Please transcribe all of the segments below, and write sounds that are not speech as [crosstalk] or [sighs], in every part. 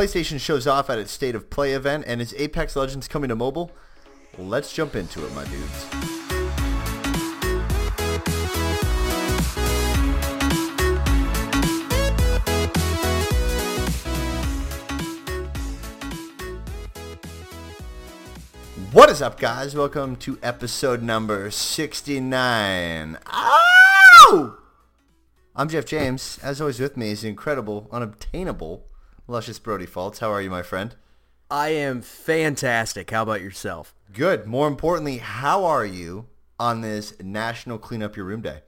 PlayStation shows off at its State of Play event, and is Apex Legends coming to mobile? Let's jump into it, my dudes. What is up, guys? Welcome to episode number 69. Ow! I'm Jeff James. As always, with me is the incredible, unobtainable, luscious Brody Faults. How are you, my friend? I am fantastic. How about yourself? Good. More importantly, how are you on this National Clean Up Your Room Day?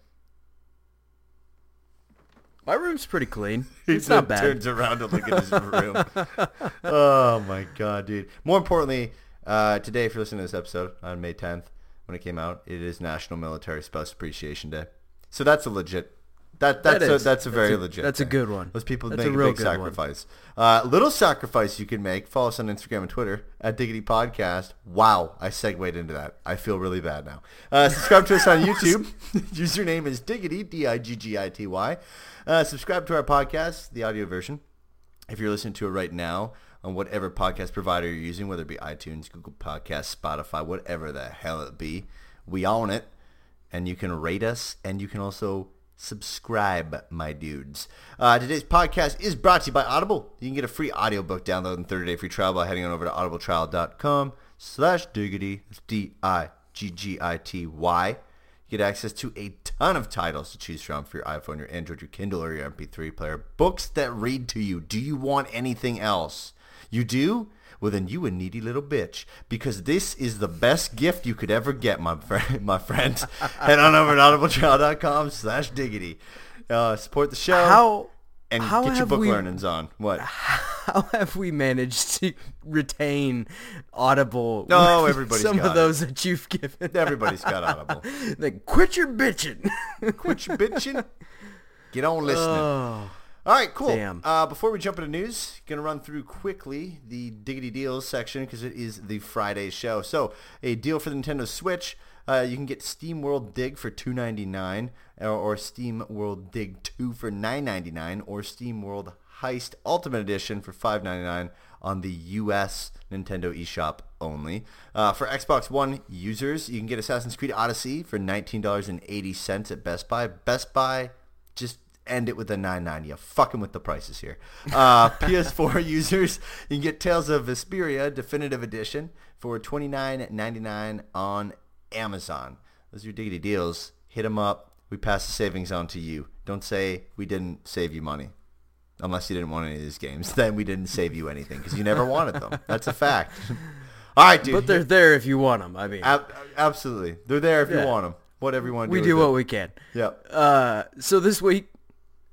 My room's pretty clean. [laughs] It's not bad. Turns around to look at his room. [laughs] oh my god, dude. More importantly, uh, today, if you're listening to this episode on May 10th, when it came out, it is National Military Spouse Appreciation Day. So that's a legit. That that's That a, that's a That's very a- legit. that's a good one. Those people That's make a a, big sacrifice. Uh, little sacrifice you can make. Follow us on Instagram and Twitter at Diggity Podcast. Wow, I segued into that. I feel really bad now. Uh, subscribe to us on [laughs] YouTube. [laughs] Username is Diggity D I G G I T Y. Uh, subscribe to our podcast, the audio version if you're listening to it right now on whatever podcast provider you're using, whether it be iTunes, Google Podcasts, Spotify, whatever the hell it be, we own it. And you can rate us, and you can also subscribe, my dudes. Uh, today's podcast is brought to you by Audible. You can get a free audiobook download and 30-day free trial by heading on over to audibletrial.com slash diggity. D-I-G-G-I-T-Y. You get access to a ton of titles to choose from for your iPhone, your Android, your Kindle, or your MP3 player. Books that read to you. Do you want anything else? You do? Well, then you a needy little bitch. Because this is the best gift you could ever get, my friend. [laughs] My friends. [laughs] Head on over to audibletrial.com slash diggity. Uh, support the show How and how get your book we- learnings on. What? [laughs] how have we managed to retain Audible? No, with everybody's some of those that you've given. Everybody's got Audible. like, quit your bitching. Quit your bitching. Get on listening. oh, All right, cool. Damn. Uh, before we jump into news, gonna run through quickly the Diggity Deals section because it is the Friday show. So, a deal for the Nintendo Switch. Uh, you can get Steam World Dig for two ninety nine, or, or Steam World Dig two for nine ninety nine, or Steam World Heist Ultimate Edition for five ninety nine on the U.S. Nintendo eShop only. Uh, for Xbox One users, you can get Assassin's Creed Odyssey for nineteen dollars and eighty cents at Best Buy. Best Buy just end it with a 990. You're fucking with the prices here. Uh, [laughs] PS4 users, you can get Tales of Vesperia Definitive Edition for $29.99 on Amazon. Those are your diggity deals. Hit them up. We pass the savings on to you. Don't say we didn't save you money. Unless you didn't want any of these games. [laughs] Then we didn't save you anything because you never wanted them. That's a fact. [laughs] All right, dude. but they're there if you want them. I mean, Ab- absolutely. They're there if you want them. Whatever you want to we do. what we can. Yep. Uh, so this week,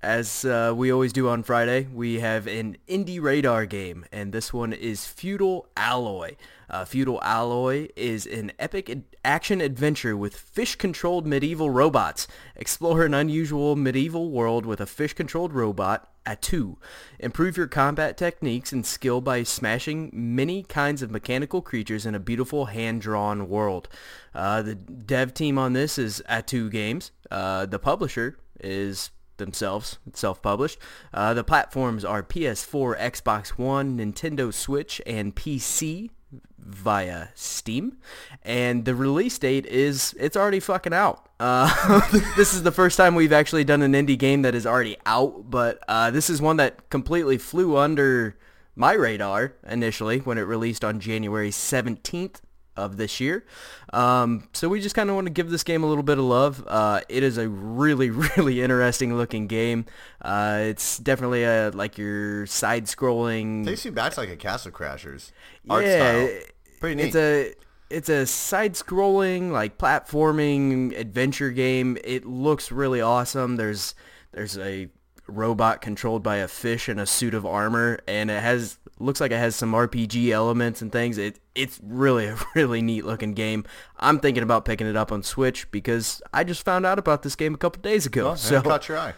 as uh, we always do on Friday, we have an indie radar game, and this one is Feudal Alloy. Uh, Feudal Alloy is an epic ad- action adventure with fish-controlled medieval robots. Explore an unusual medieval world with a fish-controlled robot, Attu. Improve your combat techniques and skill by smashing many kinds of mechanical creatures in a beautiful hand-drawn world. Uh, the dev team on this is Attu Games. Uh, the publisher is themselves self-published. Uh, the platforms are PS4, Xbox One, Nintendo Switch, and PC via Steam. And the release date is it's already fucking out. Uh, [laughs] this is the first time we've actually done an indie game that is already out, but uh, this is one that completely flew under my radar initially when it released on January 17th of this year. Um, so we just kind of want to give this game a little bit of love. Uh, it is a really, [laughs] really interesting looking game. Uh, it's definitely a like your side scrolling. Takes you back to like a Castle Crashers art yeah, style. Pretty neat. It's a it's a side scrolling like platforming adventure game. It looks really awesome. There's there's a robot controlled by a fish in a suit of armor and it has looks like it has some RPG elements and things. It it's really [laughs] a really neat looking game. I'm thinking about picking it up on Switch because I just found out about this game a couple days ago. Well, so it caught your eye.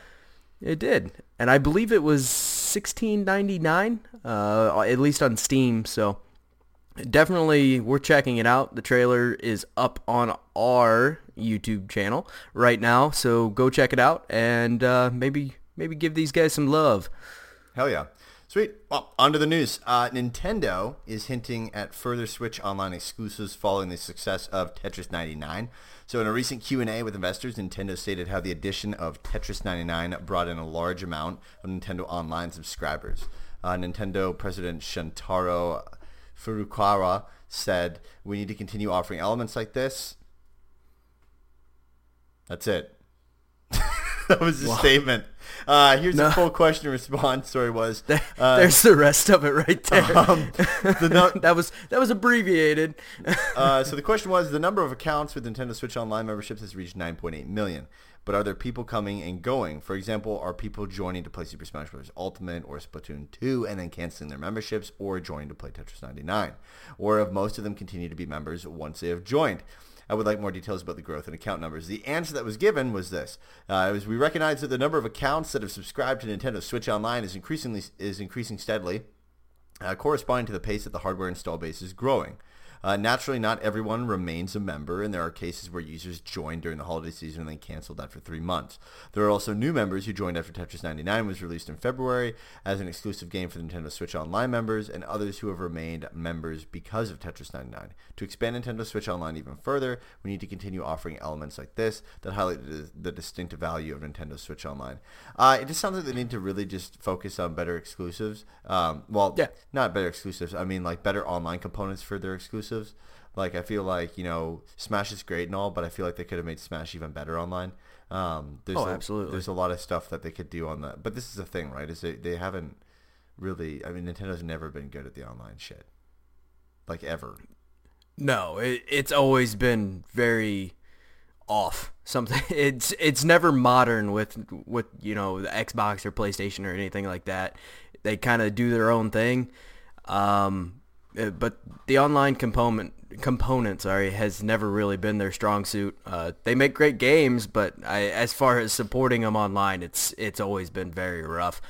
it did, and I believe it was 16.99, uh, at least on Steam. So definitely, we're checking it out. The trailer is up on our YouTube channel right now, so go check it out and uh, maybe maybe give these guys some love. Hell yeah. Sweet. Well, on to the news. Uh, Nintendo is hinting at further Switch Online exclusives following the success of Tetris 99. So in a recent Q&A with investors, Nintendo stated how the addition of Tetris 99 brought in a large amount of Nintendo Online subscribers. Uh, Nintendo President Shuntaro Furukawa said, we need to continue offering elements like this. That's it. [laughs] that was the statement. Uh, here's No. the full question [laughs] response. Sorry, was uh, There's the rest of it right there. um, the no- [laughs] that was that was abbreviated. [laughs] uh, so the question was the number of accounts with Nintendo Switch Online memberships has reached 9.8 million. But are there people coming and going? For example, are people joining to play Super Smash Bros. Ultimate or Splatoon 2 and then canceling their memberships or joining to play Tetris 99? Or have most of them continued to be members once they have joined? I would like more details about the growth in account numbers. The answer that was given was this: uh, was, we recognize that the number of accounts that have subscribed to Nintendo Switch Online is increasingly is increasing steadily, uh, corresponding to the pace that the hardware install base is growing. Uh, naturally, not everyone remains a member, and there are cases where users join during the holiday season and then canceled that for three months. There are also new members who joined after Tetris 99 was released in February as an exclusive game for the Nintendo Switch Online members, and others who have remained members because of Tetris 99. To expand Nintendo Switch Online even further, we need to continue offering elements like this that highlight the, the distinctive value of Nintendo Switch Online. Uh, it just sounds like they need to really just focus on better exclusives. Um, well, Yeah. not better exclusives. I mean, like better online components for their exclusives. Like I feel like you know Smash is great and all, but I feel like they could have made Smash even better online. Um, there's Oh, a, absolutely. There's a lot of stuff that they could do on that, but this is the thing, right? Is they they haven't really. I mean, Nintendo's never been good at the online shit, like ever. No, it, it's always been very off. Something [laughs] it's it's never modern with with you know the Xbox or PlayStation or anything like that. They kind of do their own thing. Um, uh, but the online component component, sorry, has never really been their strong suit. Uh, they make great games, but I, as far as supporting them online, it's it's always been very rough.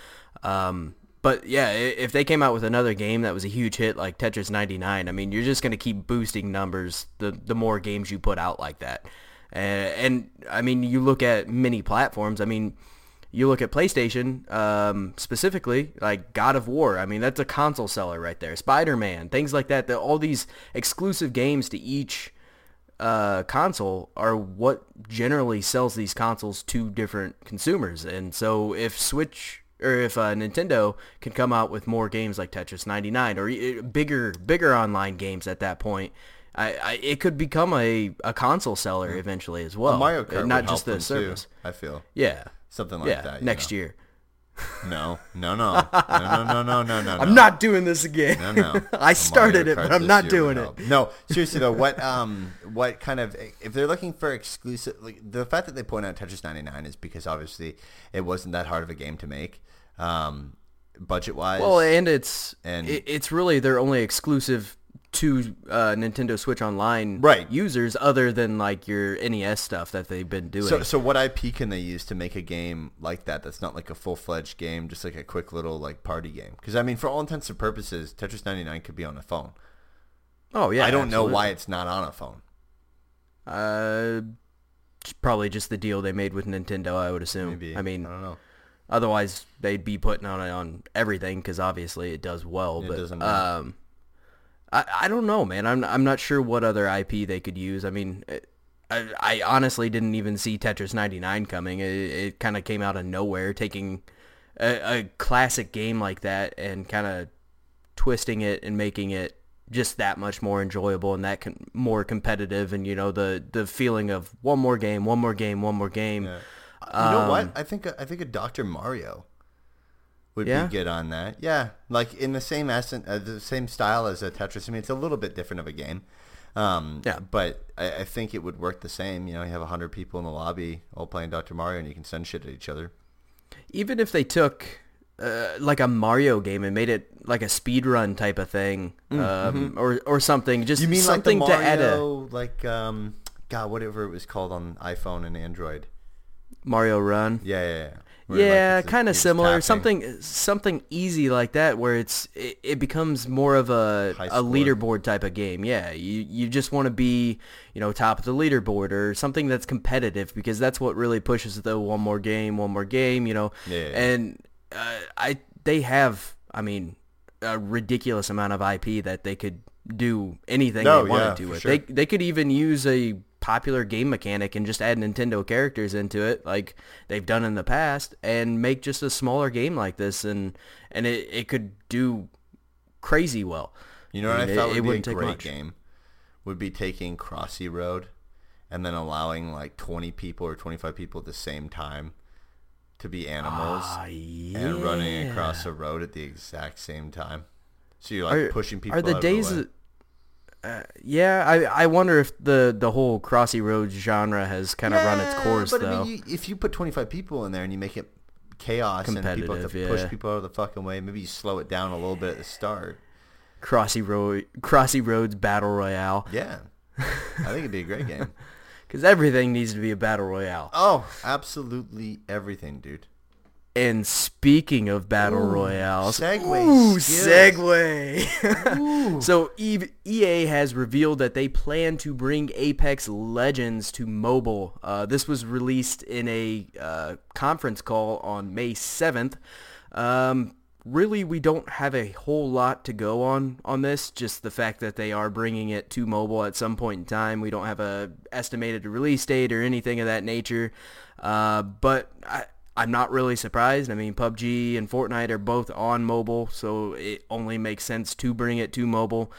Um, but yeah, if they came out with another game that was a huge hit like Tetris 99, I mean, you're just going to keep boosting numbers the the more games you put out like that. And, and I mean, you look at many platforms. I mean, you look at PlayStation um, specifically, like God of War. I mean, that's a console seller right there. Spider-Man, things like that. The, all these exclusive games to each uh, console are what generally sells these consoles to different consumers. And so if Switch or if uh, Nintendo can come out with more games like Tetris 99 or e- bigger bigger online games at that point, I, I it could become a, a console seller eventually as well. Mario Kart, not just the them, too, service. I feel Yeah. something like yeah, that next know? year. No, no, no, [laughs] no, no, no, no, no, no. I'm not doing this again. No, no. [laughs] I started it, but I'm not doing it. No, seriously though, what um what kind of if they're looking for exclusive like, the fact that they point out Tetris 99 is because obviously it wasn't that hard of a game to make. Um budget wise. Well, and it's And- it, it's really their only exclusive to uh, Nintendo Switch Online Right. users, other than like your NES stuff that they've been doing. so so what IP can they use to make a game like that that's not like a full-fledged game, just like a quick little like party game? Cuz I mean for all intents and purposes, Tetris 99 could be on a phone. oh yeah, I don't know why it's not on a phone. Uh, probably just the deal they made with Nintendo. I would assume. Maybe. I mean, I don't know. otherwise they'd be putting on it on everything because obviously it does well. It but doesn't matter. um, I I don't know, man. I'm I'm not sure what other IP they could use. I mean. It, I, I honestly didn't even see Tetris 99 coming. It, it kind of came out of nowhere, taking a, a classic game like that and kind of twisting it and making it just that much more enjoyable and that con- more competitive and you know the the feeling of one more game, one more game, one more game. Yeah. You know what? Um, I think I think a Dr. Mario would Yeah? be good on that. Yeah, like in the same essence, uh, the same style as a Tetris. I mean, it's a little bit different of a game. Um, Yeah. but I, I think it would work the same. You know, you have hundred people in the lobby all playing Dr. Mario, and you can send shit at each other. Even if they took uh, like a Mario game and made it like a speed run type of thing, um, or or something, just Mm, mm-hmm. You mean something like the to add a Mario, like um, God, whatever it was called on iPhone and Android. Mario Run. Yeah, yeah, yeah. Like, Yeah, it's- kind of similar. tapping. Something something easy like that, where it's it, it becomes more of a a leaderboard type of game. Yeah, you you just want to be you know top of the leaderboard or something that's competitive because that's what really pushes the one more game, one more game. You know, Yeah, and uh, I they have I mean, a ridiculous amount of IP that they could do anything No, they wanted yeah, to with. sure. They they could even use a popular game mechanic and just add Nintendo characters into it like they've done in the past and make just a smaller game like this and and it, it could do crazy well. You know what I I, thought it- would it be a wouldn't take great much. game? Would be taking Crossy Road and then allowing like 20 people or 25 people at the same time to be animals Ah, yeah. and running across a road at the exact same time. So you're like Are- pushing people Are the days the uh, yeah, I I wonder if the the whole crossy road genre has kind of run its course but though. I mean, you, if you put 25 people in there and you make it chaos and people have to Competitive, push people out of the fucking way, maybe you slow it down a little bit at the start. Crossy road Crossy Roads Battle Royale Yeah. I think it'd be a great game. [laughs] because everything needs to be a battle royale. Oh, absolutely everything, dude. And speaking of battle royales, segue ooh, segue. [laughs] so E- EA has revealed that they plan to bring Apex Legends to mobile. Uh, this was released in a uh, conference call on May 7th. Um, really, we don't have a whole lot to go on on this. Just the fact that they are bringing it to mobile at some point in time. We don't have a estimated release date or anything of that nature. Uh, but I, I'm not really surprised. I mean, PUBG and Fortnite are both on mobile, so it only makes sense to bring it to mobile.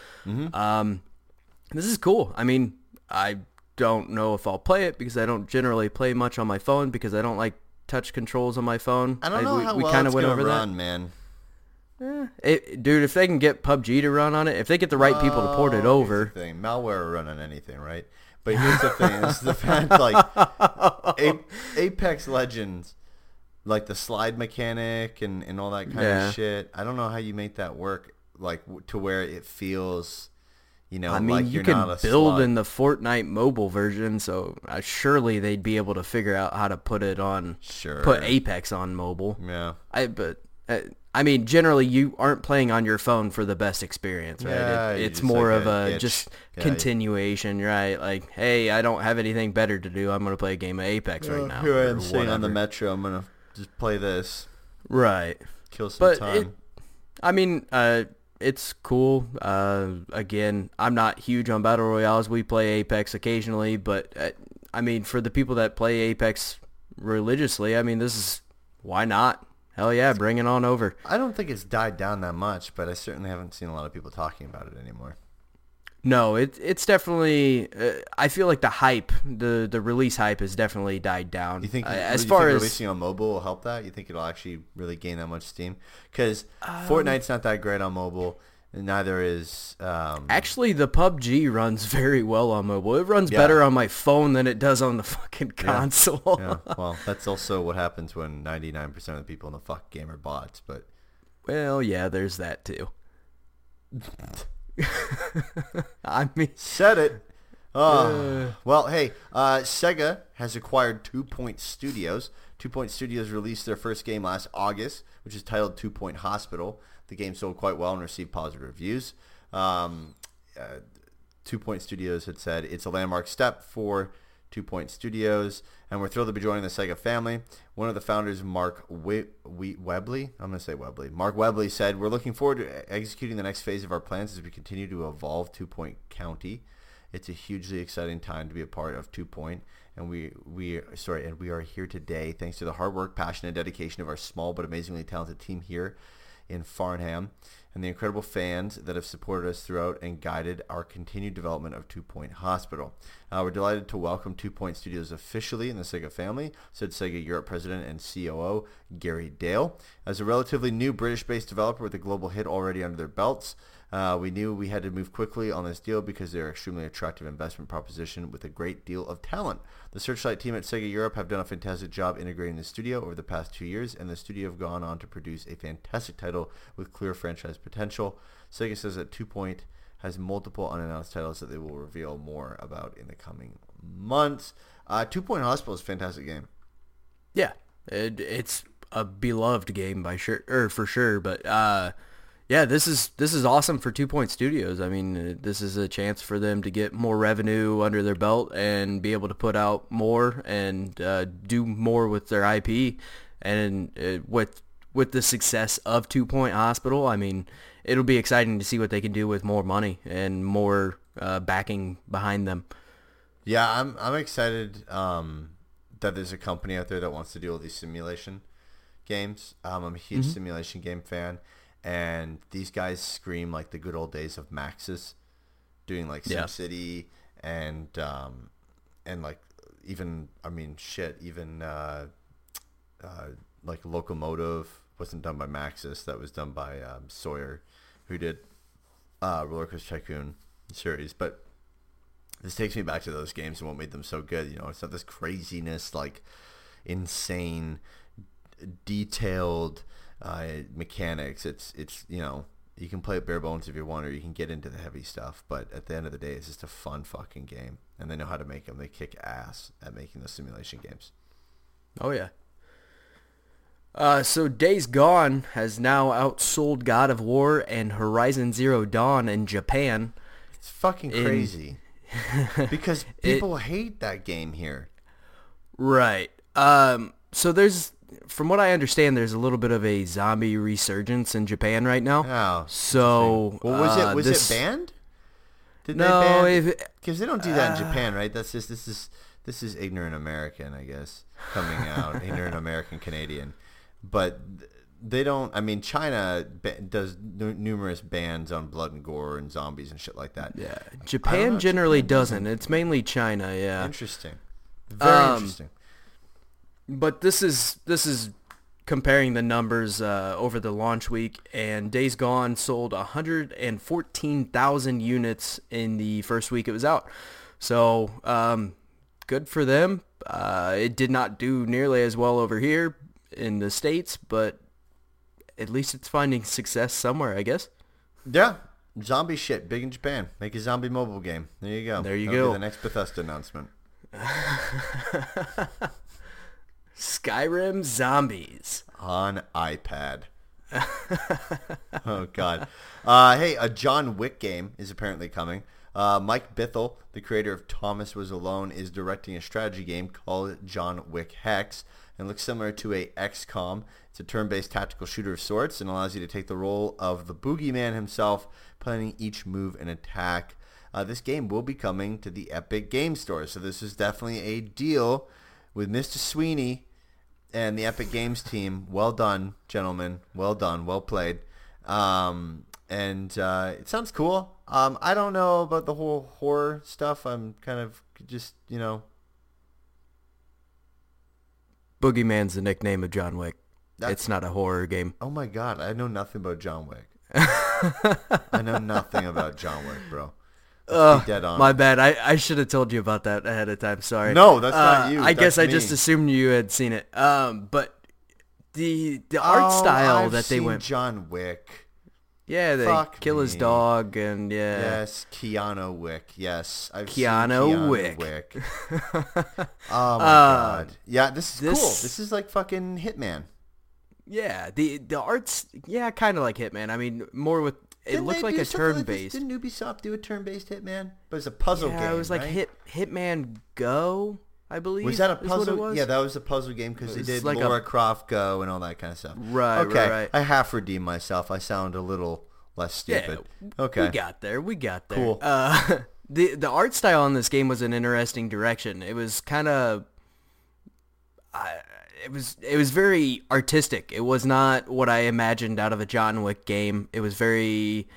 Um, this is cool. I mean, I don't know if I'll play it because I don't generally play much on my phone because I don't like touch controls on my phone. I don't know we, how we well kinda it's went over that. run, man. It, dude, if they can get PUBG to run on it, if they get the right people to port it Oh, over, thing. Malware run on anything, right? But here's the thing: is the fact like [laughs] Apex Legends, like the slide mechanic and, and all that kind Yeah. of shit. I don't know how you make that work, like w- to where it feels, you know, I mean, like you you're can not a build slug. in the Fortnite mobile version, so uh, surely they'd be able to figure out how to put it on, Sure. put Apex on mobile. Yeah. I but uh, I mean, generally you aren't playing on your phone for the best experience, right? Yeah, it, it's more like of a just Yeah, continuation, right? Like, hey, I don't have anything better to do. I'm gonna play a game of Apex right now. Here I am sitting on the metro. I'm gonna just play this, right. kill some But time. it, I mean, uh, it's cool. Uh, again, I'm not huge on battle royales. We play Apex occasionally, but uh, I mean, for the people that play Apex religiously, I mean, this is why not? Hell yeah, bring it on over. I don't think it's died down that much, but I certainly haven't seen a lot of people talking about it anymore. No, it it's definitely. Uh, I feel like the hype, the the release hype, has definitely died down. You think Uh, you as think far as releasing on mobile will help that? You think it'll actually really gain that much steam? Because Um, Fortnite's not that great on mobile, and neither is. Um, Actually, the PUBG runs [laughs] very well on mobile. It runs Yeah. better on my phone than it does on the fucking console. yeah, [laughs] well, that's also what happens when 99% of the people in the fuck game are bots. But well, yeah, there's that too. [laughs] [laughs] I mean, said it. Oh. well, hey, uh, Sega has acquired Two Point Studios. Two Point Studios released their first game last August, which is titled Two Point Hospital. The game sold quite well and received positive reviews. Um, uh, Two Point Studios had said it's a landmark step for Two Point Studios, and we're thrilled to be joining the Sega family. One of the founders, Mark we- we- Webley, I'm going to say Webley, Mark Webley said, we're looking forward to executing the next phase of our plans as we continue to evolve Two Point County. It's a hugely exciting time to be a part of Two Point, and we we sorry, and we are here today thanks to the hard work, passion, and dedication of our small but amazingly talented team here in Farnham, and the incredible fans that have supported us throughout and guided our continued development of Two Point Hospital. Uh, we're delighted to welcome Two Point Studios officially in the Sega family, said Sega Europe President and COO Gary Dale. As a relatively new British-based developer with a global hit already under their belts, uh, we knew we had to move quickly on this deal because they're an extremely attractive investment proposition with a great deal of talent. The Searchlight team at Sega Europe have done a fantastic job integrating the studio over the past two years, and the studio have gone on to produce a fantastic title with clear franchise potential. Sega says that Two Point has multiple unannounced titles that they will reveal more about in the coming months. Uh, Two Point Hospital is a fantastic game. yeah, it, it's a beloved game by sure, or for sure. But uh, yeah, this is this is awesome for Two Point Studios. I mean, uh, this is a chance for them to get more revenue under their belt and be able to put out more and uh, do more with their IP. And uh, with with the success of Two Point Hospital, I mean, it'll be exciting to see what they can do with more money and more uh, backing behind them. Yeah, I'm I'm excited um, that there's a company out there that wants to do all these simulation games. Um, I'm a huge Mm-hmm. simulation game fan, and these guys scream like the good old days of Maxis, doing like Yeah. SimCity and um, and like even I mean shit even uh, uh, like Locomotive wasn't done by Maxis. That was done by um, Sawyer, who did uh, Roller Coaster Tycoon series. But this takes me back to those games and what made them so good. You know, it's not this craziness, like insane, detailed uh, mechanics. It's it's you know you can play it bare bones if you want, or you can get into the heavy stuff. But at the end of the day, it's just a fun fucking game, and they know how to make them. They kick ass at making those simulation games. Oh yeah. Uh, so Days Gone has now outsold God of War and Horizon Zero Dawn in Japan. It's fucking In- crazy [laughs] because people hate that game here. Right. Um, so there's, from what I understand, there's a little bit of a zombie resurgence in Japan right now. Oh, So well, was uh, it was this- it banned? Did No, they ban? if, Because they don't do that in Japan, right? That's just this is this is ignorant American, I guess, coming out [laughs] ignorant American Canadian, but they don't. I mean, China ba- does nu- numerous bans on blood and gore and zombies and shit like that. yeah, Japan generally Japan doesn't. It's mainly China. Yeah. Interesting, very Um, interesting. But this is this is comparing the numbers uh, over the launch week, and Days Gone sold 114,000 units in the first week it was out. So um, good for them. Uh, it did not do nearly as well over here in the states, but at least it's finding success somewhere, I guess. Yeah, zombie shit, big in Japan. Make a zombie mobile game. There you go. There you That'll go. the next Bethesda announcement. [laughs] Skyrim Zombies. on iPad. [laughs] oh God! Uh, hey, a John Wick game is apparently coming. Uh, Mike Bithell, the creator of Thomas Was Alone, is directing a strategy game called John Wick Hex, and looks similar to a XCOM. It's a turn-based tactical shooter of sorts, and allows you to take the role of the boogeyman himself, planning each move and attack. Uh, this game will be coming to the Epic Game Store, so this is definitely a deal with Mr. Sweeney and the Epic Games team. Well done, gentlemen. Well done. Well played. Um, and uh, it sounds cool. Um, I don't know about the whole horror stuff. I'm kind of just, you know, Boogeyman's the nickname of John Wick. That- it's not a horror game. oh my god, I know nothing about John Wick. [laughs] I know nothing about John Wick, bro. Ugh, dead on. My bad. I, I should have told you about that ahead of time. Sorry. No, that's not Uh, you. I guess That's I just assumed you had seen it. Um, but the the art Oh, style I've that they seen went, John Wick. yeah, they Fuck kill his dog and yeah, Yes, Keanu Wick. Yes, I've seen Keanu Keanu Wick. Wick. [laughs] oh my Uh, god. Yeah, this is cool. this- This is like fucking Hitman. yeah. The the arts, yeah, kind of like Hitman. I mean, more with it Didn't looked like a turn based. Didn't Ubisoft do a turn-based Hitman? But it's a puzzle yeah, game. Yeah, it was like right? Hit Hitman Go, I believe. Was that a is what it puzzle? Yeah, that was a puzzle game because they did like a- Lara Croft Go and all that kind of stuff. Right, Okay, right, right. I half redeemed myself. I sound a little less stupid. Yeah, okay. we got there. We got there. Cool. Uh, [laughs] the the art style on this game was an interesting direction. It was kind of, it was it was very artistic. It was not what I imagined out of a John Wick game. It was very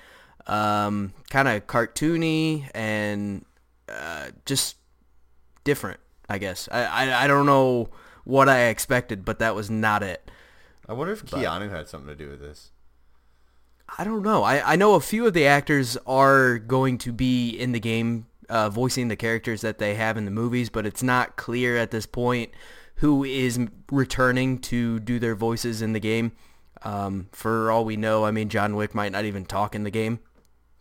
um, kind of cartoony and uh, just different. I guess I, I I don't know what I expected, but that was not it. I wonder if Keanu had something to do with this. I don't know. I, I know a few of the actors are going to be in the game uh, voicing the characters that they have in the movies, but it's not clear at this point who is returning to do their voices in the game. Um, for all we know, I mean, John Wick might not even talk in the game,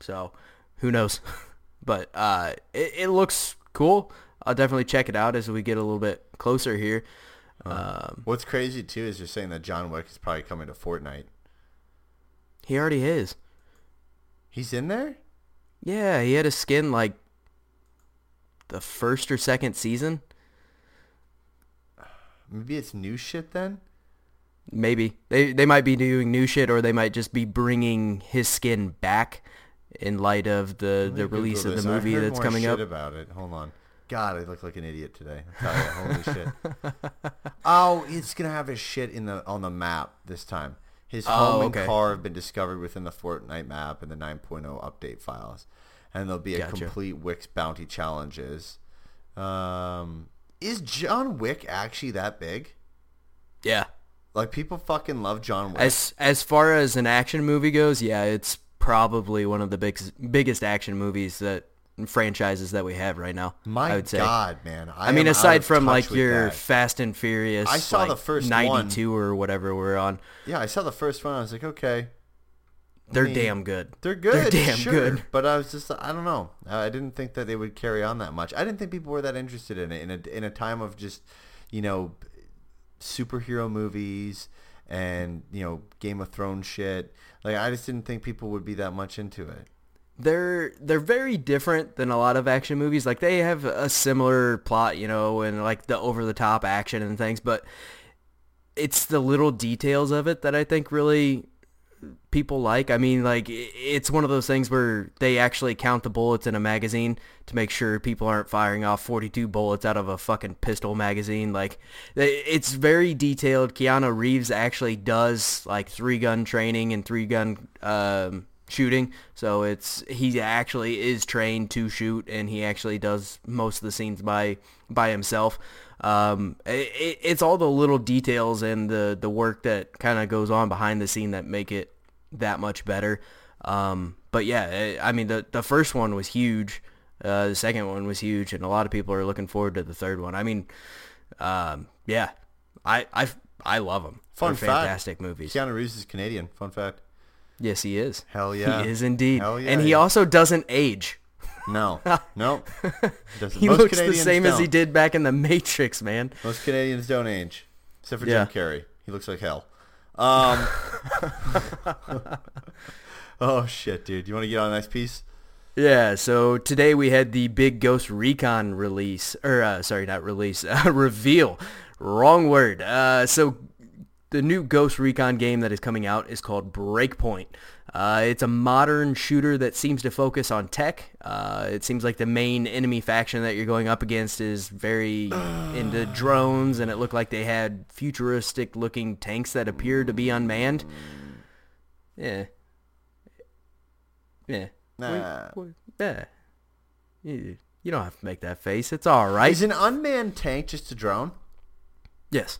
so who knows? [laughs] but uh, it, it looks cool. I'll definitely check it out as we get a little bit closer here. Um, What's crazy too is you're saying that John Wick is probably coming to Fortnite. he already is. He's in there. Yeah, he had a skin like the first or second season. Maybe it's new shit then. Maybe they they might be doing new shit, or they might just be bringing his skin back in light of the the release of the movie that's coming shit up. about it. Hold on. God, I look like an idiot today. You, holy shit. [laughs] Oh, it's gonna have his shit in the on the map this time. His Oh, home okay. and car have been discovered within the Fortnite map and the 9.0 update files, and there'll be a Gotcha. complete Wick's bounty challenges. Um, is John Wick actually that big? Yeah. Like people fucking love John Wick. As as far as an action movie goes, yeah, it's probably one of the big, biggest action movies that franchises that we have right now. My I would say. God, man! I, I, mean, aside from like your that. Fast and Furious, I saw like, the first 92 or whatever we're on. yeah, I saw the first one. I was like, okay, They're mean, damn good. They're good. They're damn sure. good. But I was just, I don't know. I didn't think that they would carry on that much. I didn't think people were that interested in it in a, in a time of just, you know, superhero movies and, you know, Game of Thrones shit. Like, I just didn't think people would be that much into it. they're they're very different than a lot of action movies. Like they have a similar plot, you know, and like the over the top action and things, but it's the little details of it that I think really people like. I mean, like it's one of those things where they actually count the bullets in a magazine to make sure people aren't firing off 42 bullets out of a fucking pistol magazine. Like it's very detailed. Keanu Reeves actually does like three gun training and three gun um, shooting. So it's he actually is trained to shoot and he actually does most of the scenes by by himself. Um, it, it's all the little details and the the work that kind of goes on behind the scene that make it that much better. Um, but yeah, eh, I mean the the first one was huge. Uh, the second one was huge, and a lot of people are looking forward to the third one. I mean, um, yeah, I I I love them. Fun They're fact. fantastic movies. Keanu Reeves is Canadian. Fun fact. Yes, he is. Hell yeah. He is indeed. Hell yeah, and he yeah. also doesn't age. No. [laughs] no. [laughs] He looks the Canadians same as he did back in the Matrix, man. Most Canadians don't age, except for Yeah. Jim Carrey. He looks like hell. Um, [laughs] oh shit, dude! You want to get on the next piece? Yeah, so today we had the big Ghost Recon release, or uh, sorry, not release, [laughs] uh, reveal. Wrong word. Uh, so the new Ghost Recon game that is coming out is called Breakpoint. Uh, it's a modern shooter that seems to focus on tech. Uh, it seems like the main enemy faction that you're going up against is very [sighs] into drones, and it looked like they had futuristic-looking tanks that appeared to be unmanned. Yeah. Yeah. Nah. Wait, wait, Yeah. You, you don't have to make that face. It's all right. Is an unmanned tank just a drone? yes.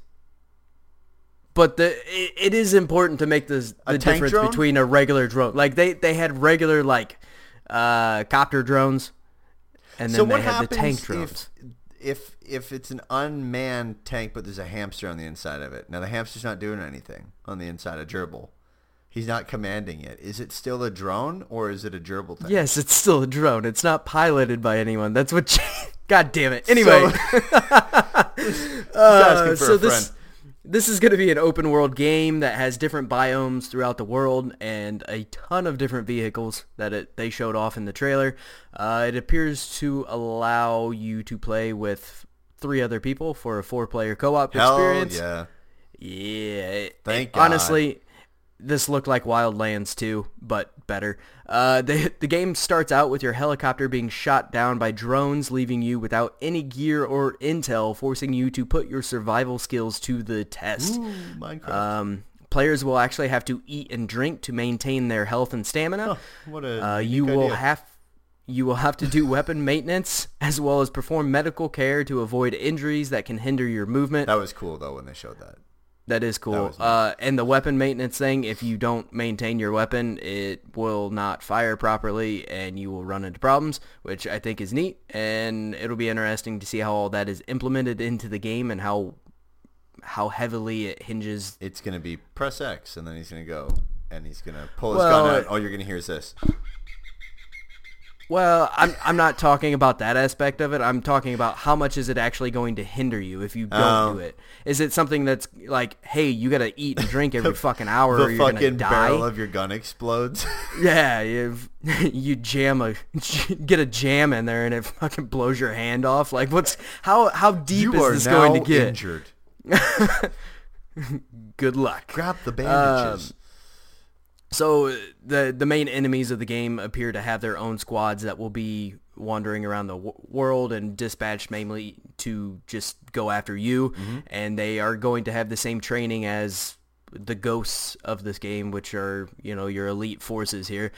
But the it, it is important to make this, the difference drone? between a regular drone. Like they, they had regular like uh, copter drones, and then so they had the tank drones. if if if it's an unmanned tank but there's a hamster on the inside of it? Now the hamster's not doing anything on the inside of gerbil. He's not commanding it. Is it still a drone or is it a gerbil tank? Yes, it's still a drone. It's not piloted by anyone. That's what. [laughs] God damn it. Anyway. [laughs] [laughs] asking Uh, for so a this friend. This is going to be an open world game that has different biomes throughout the world and a ton of different vehicles that it, they showed off in the trailer. Uh, it appears to allow you to play with three other people for a four-player co-op Hell experience. yeah. Yeah. Thank it- God. Honestly, this looked like Wildlands 2, but better. Uh, the, the game starts out with your helicopter being shot down by drones, leaving you without any gear or intel, forcing you to put your survival skills to the test. Ooh, Minecraft. Um, players will actually have to eat and drink to maintain their health and stamina. what a Uh, you will idea. have you will have to do weapon maintenance as well as perform medical care to avoid injuries that can hinder your movement. That was cool though when they showed that. That is cool. neat. uh, and the weapon maintenance thing, if you don't maintain your weapon, it will not fire properly and you will run into problems, which I think is neat. And it'll be interesting to see how all that is implemented into the game and how how heavily it hinges. It's gonna be press X and then he's gonna go and he's gonna pull his Well, gun out. All you're gonna hear is this. Well, I'm I'm not talking about that aspect of it. I'm talking about how much is it actually going to hinder you if you don't Oh. do it. Is it something that's like, hey, you got to eat and drink [laughs] every fucking hour or you're gonna fucking die? barrel of your gun explodes. [laughs] Yeah, you [laughs] you jam a get a jam in there and it fucking blows your hand off. Like what's how how deep you is this going to get? injured. Good luck. Grab the bandages. Um, So the the main enemies of the game appear to have their own squads that will be wandering around the w- world and dispatched mainly to just go after you, and they are going to have the same training as the ghosts of this game, which are you know your elite forces here.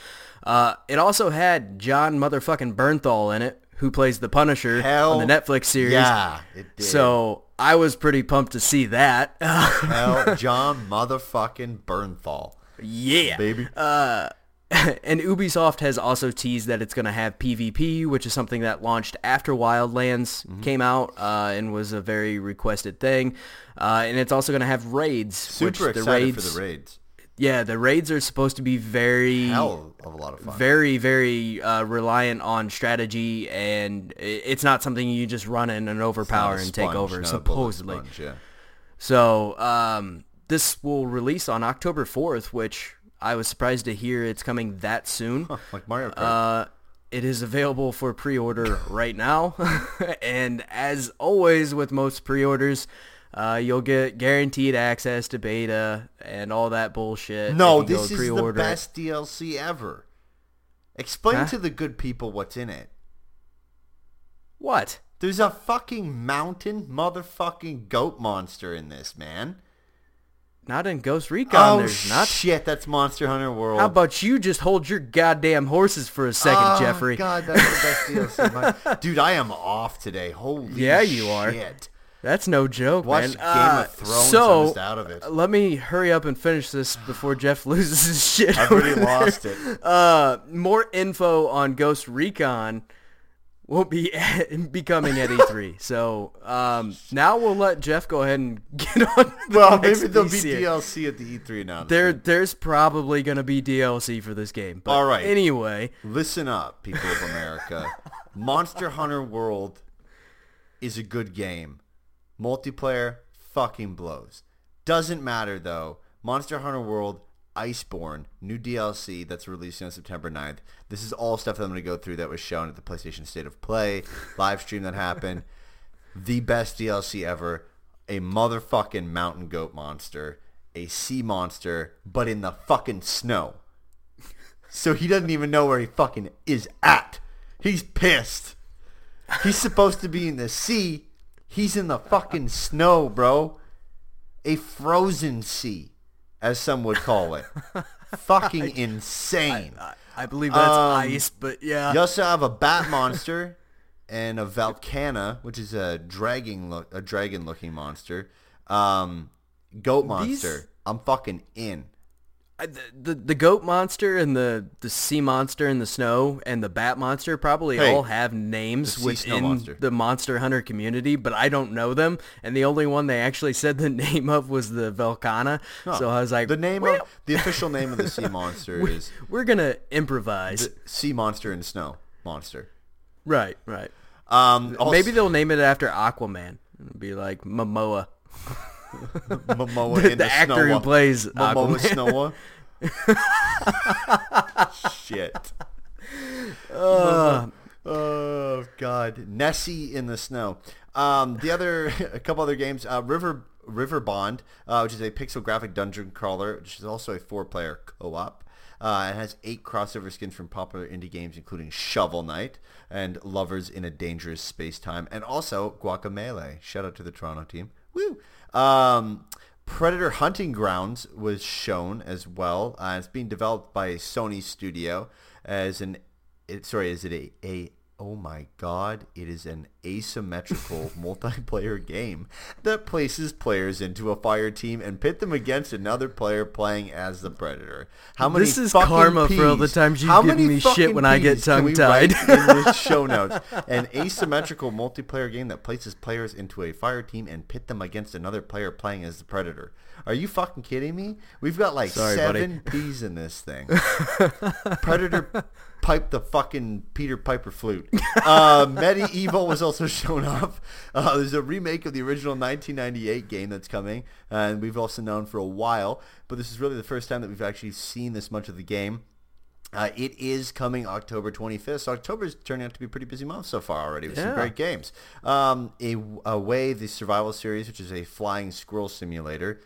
Uh, it also had John motherfucking Bernthal in it, who plays the Punisher Hell on the Netflix series. yeah, it did. So I was pretty pumped to see that. [laughs] Hell, John motherfucking Bernthal, yeah. baby. Uh, [laughs] and Ubisoft has also teased that it's going to have PvP, which is something that launched after Wildlands Mm-hmm. came out uh, and was a very requested thing. Uh, and it's also going to have raids. Super which the excited raids, for the raids. Yeah, the raids are supposed to be very, Hell of a lot of fun. very, very uh, reliant on strategy, and it's not something you just run in and overpower and take over. not a bullet Supposedly, sponge, yeah. so um, this will release on October 4th, which I was surprised to hear it's coming that soon. Like Mario Kart. Uh, it is available for pre-order [laughs] right now, [laughs] and as always with most pre-orders, uh, you'll get guaranteed access to beta and all that bullshit. no, if you go this is the best DLC ever. Explain Huh? to the good people what's in it. What? There's a fucking mountain motherfucking goat monster in this, man. Not in Ghost Recon. oh there's not. shit, that's Monster Hunter World. How about you just hold your goddamn horses for a second, Oh, Jeffrey? God, that's the best DLC. My- [laughs] Dude, I am off today. Holy shit. Yeah, you are. That's no joke, Watched man. Game Uh, of Thrones. so, out of it. let me hurry up and finish this before Jeff [laughs] loses his shit. I've already lost it. Uh, more info on Ghost Recon will be [laughs] be coming at E3. so um, now we'll let Jeff go ahead and [laughs] get on. The Well, maybe there'll be here. DLC at the E3 now. There, there's probably gonna be DLC for this game. But All right. Anyway, Listen up, people of America. [laughs] Monster Hunter World is a good game. Multiplayer fucking blows. Doesn't matter though. Monster Hunter World Iceborne, new DLC that's releasing on September 9th. This is all stuff that I'm going to go through that was shown at the PlayStation State of Play [laughs] live stream that happened. The best DLC ever. A motherfucking mountain goat monster, a sea monster, but in the fucking snow. So he doesn't even know where he fucking is at. He's pissed. He's supposed to be in the sea. He's in the fucking snow, bro. A frozen sea, as some would call it. [laughs] fucking insane. I, I believe that's Um, ice, but yeah. You also have a bat monster and a Velkhana, which is a dragon look a dragon looking monster. Um, goat monster. I'm fucking in. I- the, the the goat monster and the the sea monster and the snow and the bat monster probably Hey, all have names the within monster. the monster hunter community, but I don't know them. And the only one they actually [laughs] said the name of was the Velkhana. So I was like, the name well, of the official name of the sea [laughs] monster is we're gonna improvise. the sea monster and snow monster. right, right. Um, also, Maybe they'll name it after Aquaman. It'll be like Momoa, [laughs] Momoa [laughs] the, in the the actor who plays Momoa. Snowa. [laughs] Shit. Uh, Oh God, Nessie in the snow. Um, the other, [laughs] a couple other games. Uh, River Riverbond, uh, which is a pixel graphic dungeon crawler, which is also a four-player co-op. Uh, it has eight crossover skins from popular indie games, including Shovel Knight and Lovers in a Dangerous Space Time, and also Guacamelee. Shout out to the Toronto team. Woo! Um, Predator Hunting Grounds was shown as well. Uh, it's being developed by Sony studio as an it, sorry, is it a, a oh my god, it is an asymmetrical [laughs] multiplayer game that places players into a fire team and pit them against another player playing as the predator. How many This is karma for all the times you've How given me shit when I get we tongue-tied? in the [laughs] show notes. An asymmetrical multiplayer game that places players into a fire team and pit them against another player playing as the predator. Are you fucking kidding me? We've got like Sorry, buddy. seven P's in this thing. [laughs] Predator pipe the fucking Peter Piper flute. Uh, [laughs] MediEvil was also shown off. Uh, there's a remake of the original 1998 game that's coming, and we've also known for a while, but this is really the first time that we've actually seen this much of the game. Uh, it is coming October 25th. So October is turning out to be a pretty busy month so far already with some great games. Um, a, Away, the survival series, which is a flying squirrel simulator.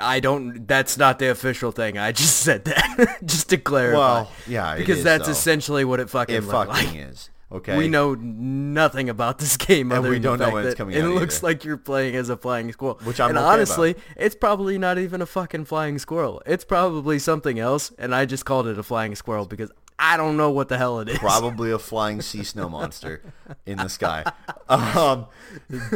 I don't. That's not the official thing. I just [laughs] said that [laughs] just to clarify. Well, yeah, because is, that's though. essentially what it fucking It fucking like. is. [laughs] Okay. We know nothing about this game And we don't know when it's coming it looks either. like you're playing as a flying squirrel. Which I'm and okay about. honestly, it's probably not even a fucking flying squirrel. It's probably something else, and I just called it a flying squirrel because I don't know what the hell it is. Probably a flying sea snow [laughs] monster in the sky. Um,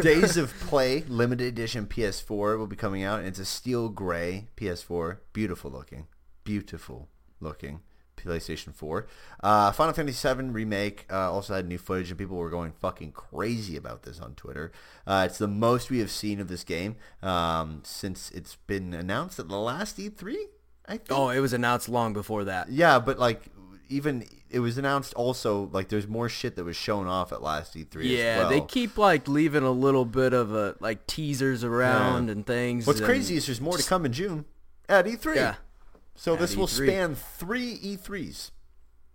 Days of Play limited edition PS4 will be coming out, and it's a steel gray PS4, beautiful looking, beautiful looking PlayStation 4. Uh, Final Fantasy VII remake uh, also had new footage, and people were going fucking crazy about this on Twitter. Uh, it's the most we have seen of this game um, since it's been announced at the last E3. I think. Oh, it was announced long before that. Yeah, but like even it was announced also like there's more shit that was shown off at last E3 Yeah, as well. they keep like leaving a little bit of a like teasers around and things. What's and- crazy is there's more to come in June at E3. Yeah, So this will E3. span three E3s.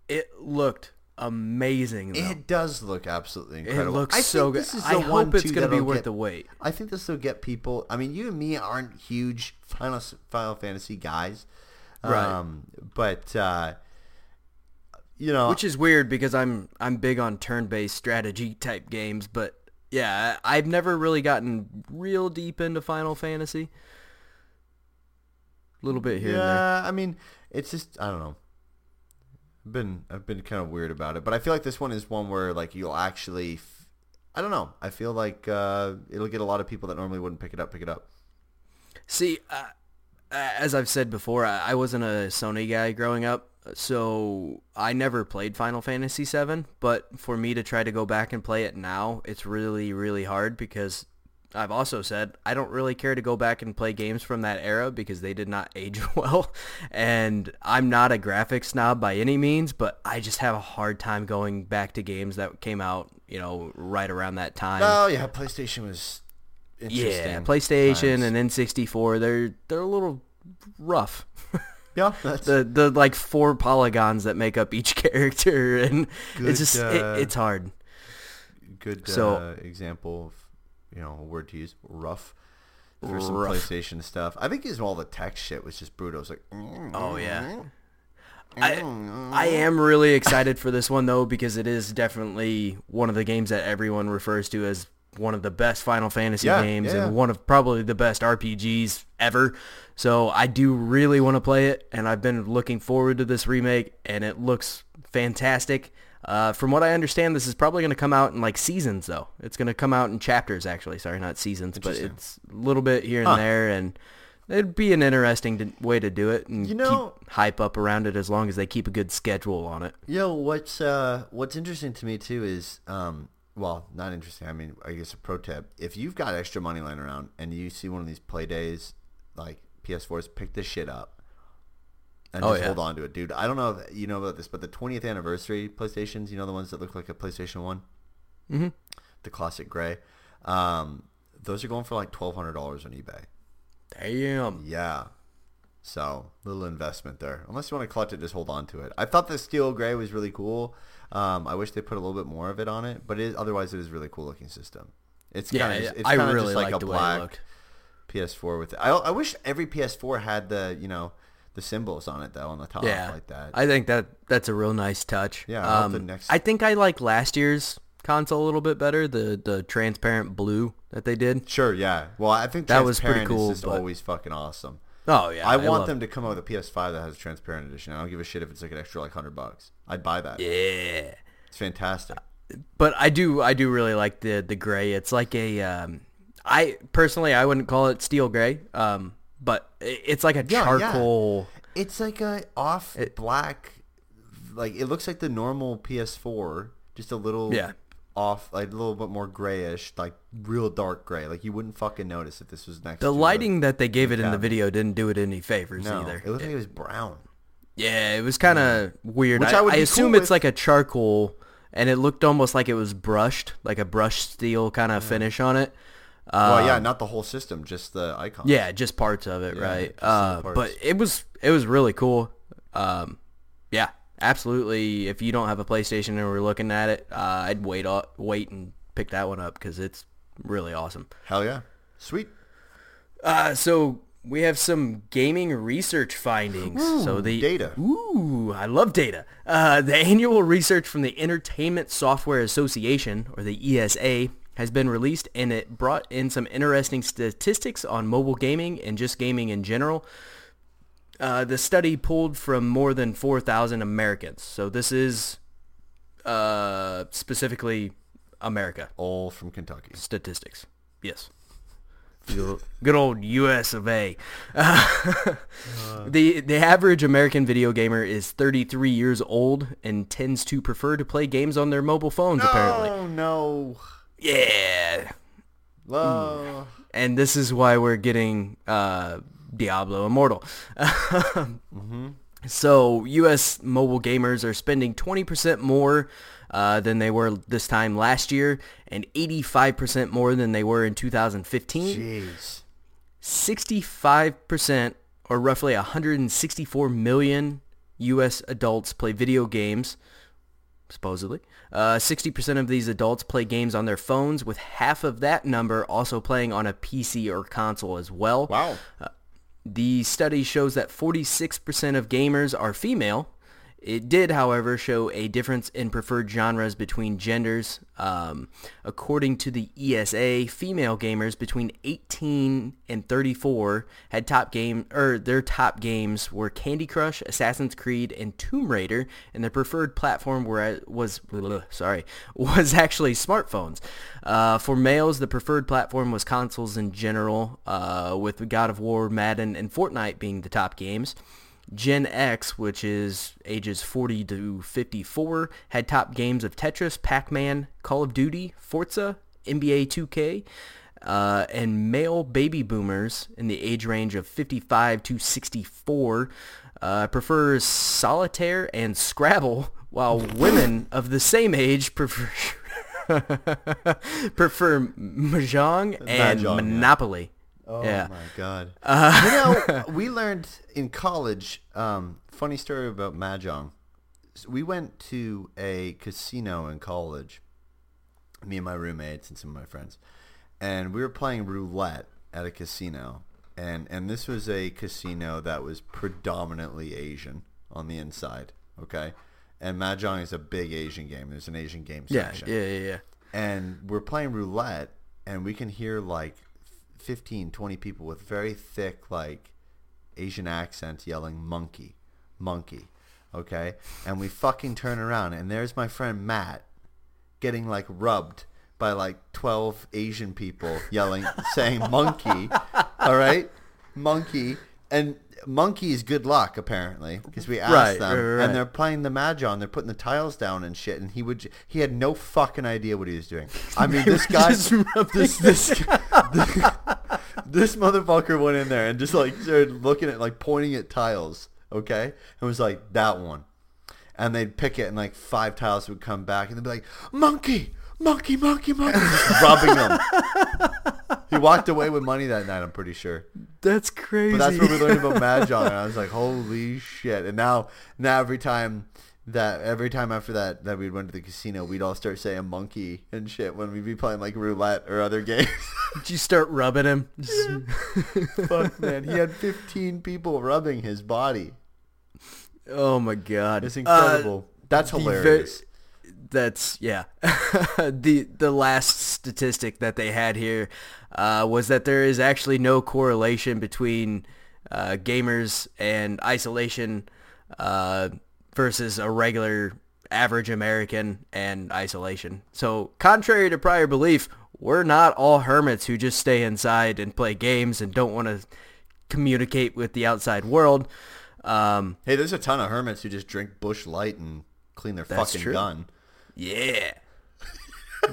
it looked amazing. Though. It does look absolutely incredible. It looks I so good. This is I one, hope it's gonna be worth get- the wait. I think this will get people. I mean, you and me aren't huge Final Final Fantasy guys, Right. Um, but uh, you know, Which is weird because I'm I'm big on turn-based strategy type games, but yeah, I've never really gotten real deep into Final Fantasy. A little bit here and there. Yeah, I mean, it's just I don't know. I've been I've been kind of weird about it, but I feel like this one is one where like you'll actually. F- I don't know. I feel like uh, it'll get a lot of people that normally wouldn't pick it up pick it up. See, uh, as I've said before, I I wasn't a Sony guy growing up, so I never played Final Fantasy VII. But for me to try to go back and play it now, it's really, really hard because I've also said I don't really care to go back and play games from that era because they did not [laughs] age well. And I'm not a graphics snob by any means, but I just have a hard time going back to games that came out, you know, right around that time. Oh yeah, PlayStation was interesting. yeah, PlayStation times. and N64, they're they're a little rough. [laughs] yeah, that's the the like four polygons that make up each [laughs] character and Good, it's just uh, it, it's hard good so- uh, example of you know a word to use rough for some PlayStation stuff. I think is all the text shit was just brutal. It was like oh yeah I, I am really excited for this one though because it is definitely one of the games that everyone refers to as one of the best Final Fantasy Yeah, games yeah. and one of probably the best RPGs ever. So I do really want to play it and I've been looking forward to this remake and it looks fantastic. Uh, from what I understand, this is probably going to come out in like seasons though. It's going to come out in chapters actually. Sorry, not seasons, but it's a little bit here and Huh. there and it'd be an interesting to, way to do it and You know- keep hype up around it as long as they keep a good schedule on it. Yo, what's uh what's interesting to me too is um well, not interesting. I mean, I guess a pro tip. If you've got extra money lying around and you see one of these play days like PS4s, pick this shit up. And Oh, just yeah. hold on to it, dude. I don't know if you know about this, but the 20th anniversary PlayStations, you know the ones that look like a PlayStation 1? Mm-hmm. The classic gray. Um, those are going for like $1200 on eBay. Damn. Yeah. So little investment there. Unless you want to collect it, just hold on to it. I thought the steel gray was really cool. Um, I wish they put a little bit more of it on it, but it, otherwise it is a really cool looking system. It's Yeah, kind of it's I really just like a the way it black looked. PS4 with it. I, I wish every PS4 had the you know the symbols on it though on the top Yeah, like that. I think that that's a real nice touch. Yeah, I um, the next- I think I like last year's console a little bit better. The the transparent blue that they did. sure, yeah. Well, I think That was pretty cool, is but- always fucking awesome. Oh yeah, I want love- them to come out with a PS5 that has a transparent edition. I don't give a shit if it's like an extra like hundred bucks. I'd buy that. Yeah, It's fantastic. but I do I do really like the the gray. It's like a um, I personally I wouldn't call it steel gray. Um, but it's like a Yeah, yeah. charcoal. It's like a off black, like it looks like the normal PS4, just a little Yeah. off, like a little bit more grayish, like real dark gray. Like you wouldn't fucking notice if this was next. To the lighting that they gave it in the video didn't do it any favors no, either. it looked like it was brown. Yeah, it was kind of weird. Which I, I would I assume cool it's with. like a charcoal, and it looked almost like it was brushed, like a brushed steel kind of finish on it. Well, yeah, Um, not the whole system, just the icon. Yeah, just parts of it, Yeah, right? Uh, but it was it was really cool. Um, yeah, absolutely. If you don't have a PlayStation and we're looking at it, uh, I'd wait up, wait and pick that one up because it's really awesome. hell yeah, sweet. Uh, so we have some gaming research findings. so the data. Ooh, I love data. Uh, the [laughs] annual research from the Entertainment Software Association, or the ESA, has been released, and it brought in some interesting statistics on mobile gaming and just gaming in general. Uh, the study pulled from more than 4,000 Americans. So this is uh, specifically America All from Kentucky. statistics. Yes. Good old U.S. of A. [laughs] the the average American video gamer is 33 years old and tends to prefer to play games on their mobile phones. Apparently, Oh no. Yeah. Lo- And this is why we're getting uh, Diablo Immortal. [laughs] So U.S. mobile gamers are spending 20% more uh, than they were this time last year, and 85% more than they were in 2015. Jeez. 65% or roughly 164 million U.S. adults play video games, supposedly. Uh, 60% of these adults play games on their phones, with half of that number also playing on a PC or console as well. Wow. The study shows that 46% of gamers are female. It did, however, show a difference in preferred genres between genders. Um, according to the ESA, female gamers between 18 and 34 had top game or their top games were Candy Crush, Assassin's Creed, and Tomb Raider, and their preferred platform were was sorry [laughs] was actually smartphones. Uh, for males, the preferred platform was consoles in general, uh, with God of War, Madden, and Fortnite being the top games. Gen X, which is ages 40 to 54, had top games of Tetris, Pac-Man, Call of Duty, Forza, NBA 2K, uh, and male baby boomers in the age range of 55 to 64 uh, prefer solitaire and Scrabble, while women [laughs] of the same age prefer [laughs] prefer mahjong and Mahjong, yeah. Monopoly. Oh Yeah. my god. [laughs] you know, [laughs] we learned in college. Um, funny story about mahjong. S- We went to a casino in college. Me and my roommates and some of my friends, and we were playing roulette at a casino. And and this was a casino that was predominantly Asian on the inside. Okay, and mahjong is a big Asian game. There's an Asian game Yeah, section yeah, yeah, yeah. and we're playing roulette and we can hear like 15 20 people with very thick like asian accents yelling monkey monkey okay? And we fucking turn around and there's my friend matt getting like rubbed by like 12 asian people yelling [laughs] saying monkey all right? Monkey and monkey is good luck apparently because we asked Right, them right, right, and they're playing the mahjong they're putting the tiles down and shit and he would he had no fucking idea what he was doing. I mean [laughs] this guy [laughs] this this [laughs] this motherfucker went in there and just like started looking at like pointing at tiles okay? And was like that one. And they'd pick it and like five tiles would come back and they'd be like monkey! Monkey monkey monkey! Just rubbing them. He walked away with money that night i'm pretty sure. That's crazy. but that's where we learned about mahjong, and I was like, "Holy shit!" And now, now every time that every time after that that we'd went to the casino, we'd all start saying "monkey" and shit when we'd be playing like roulette or other games. Did you start rubbing him? [laughs] Just- Fuck man, he had 15 people rubbing his body. oh my god, It's Uh, incredible. That's the ve- hilarious. that's yeah. [laughs] the the last statistic that they had here uh, was that there is actually no correlation between uh, gamers and isolation uh, versus a regular average American and isolation. So contrary to prior belief, we're not all hermits who just stay inside and play games and don't want to communicate with the outside world. Um, Hey, there's a ton of hermits who just drink Busch Light and clean their fucking true. gun. Yeah. [laughs]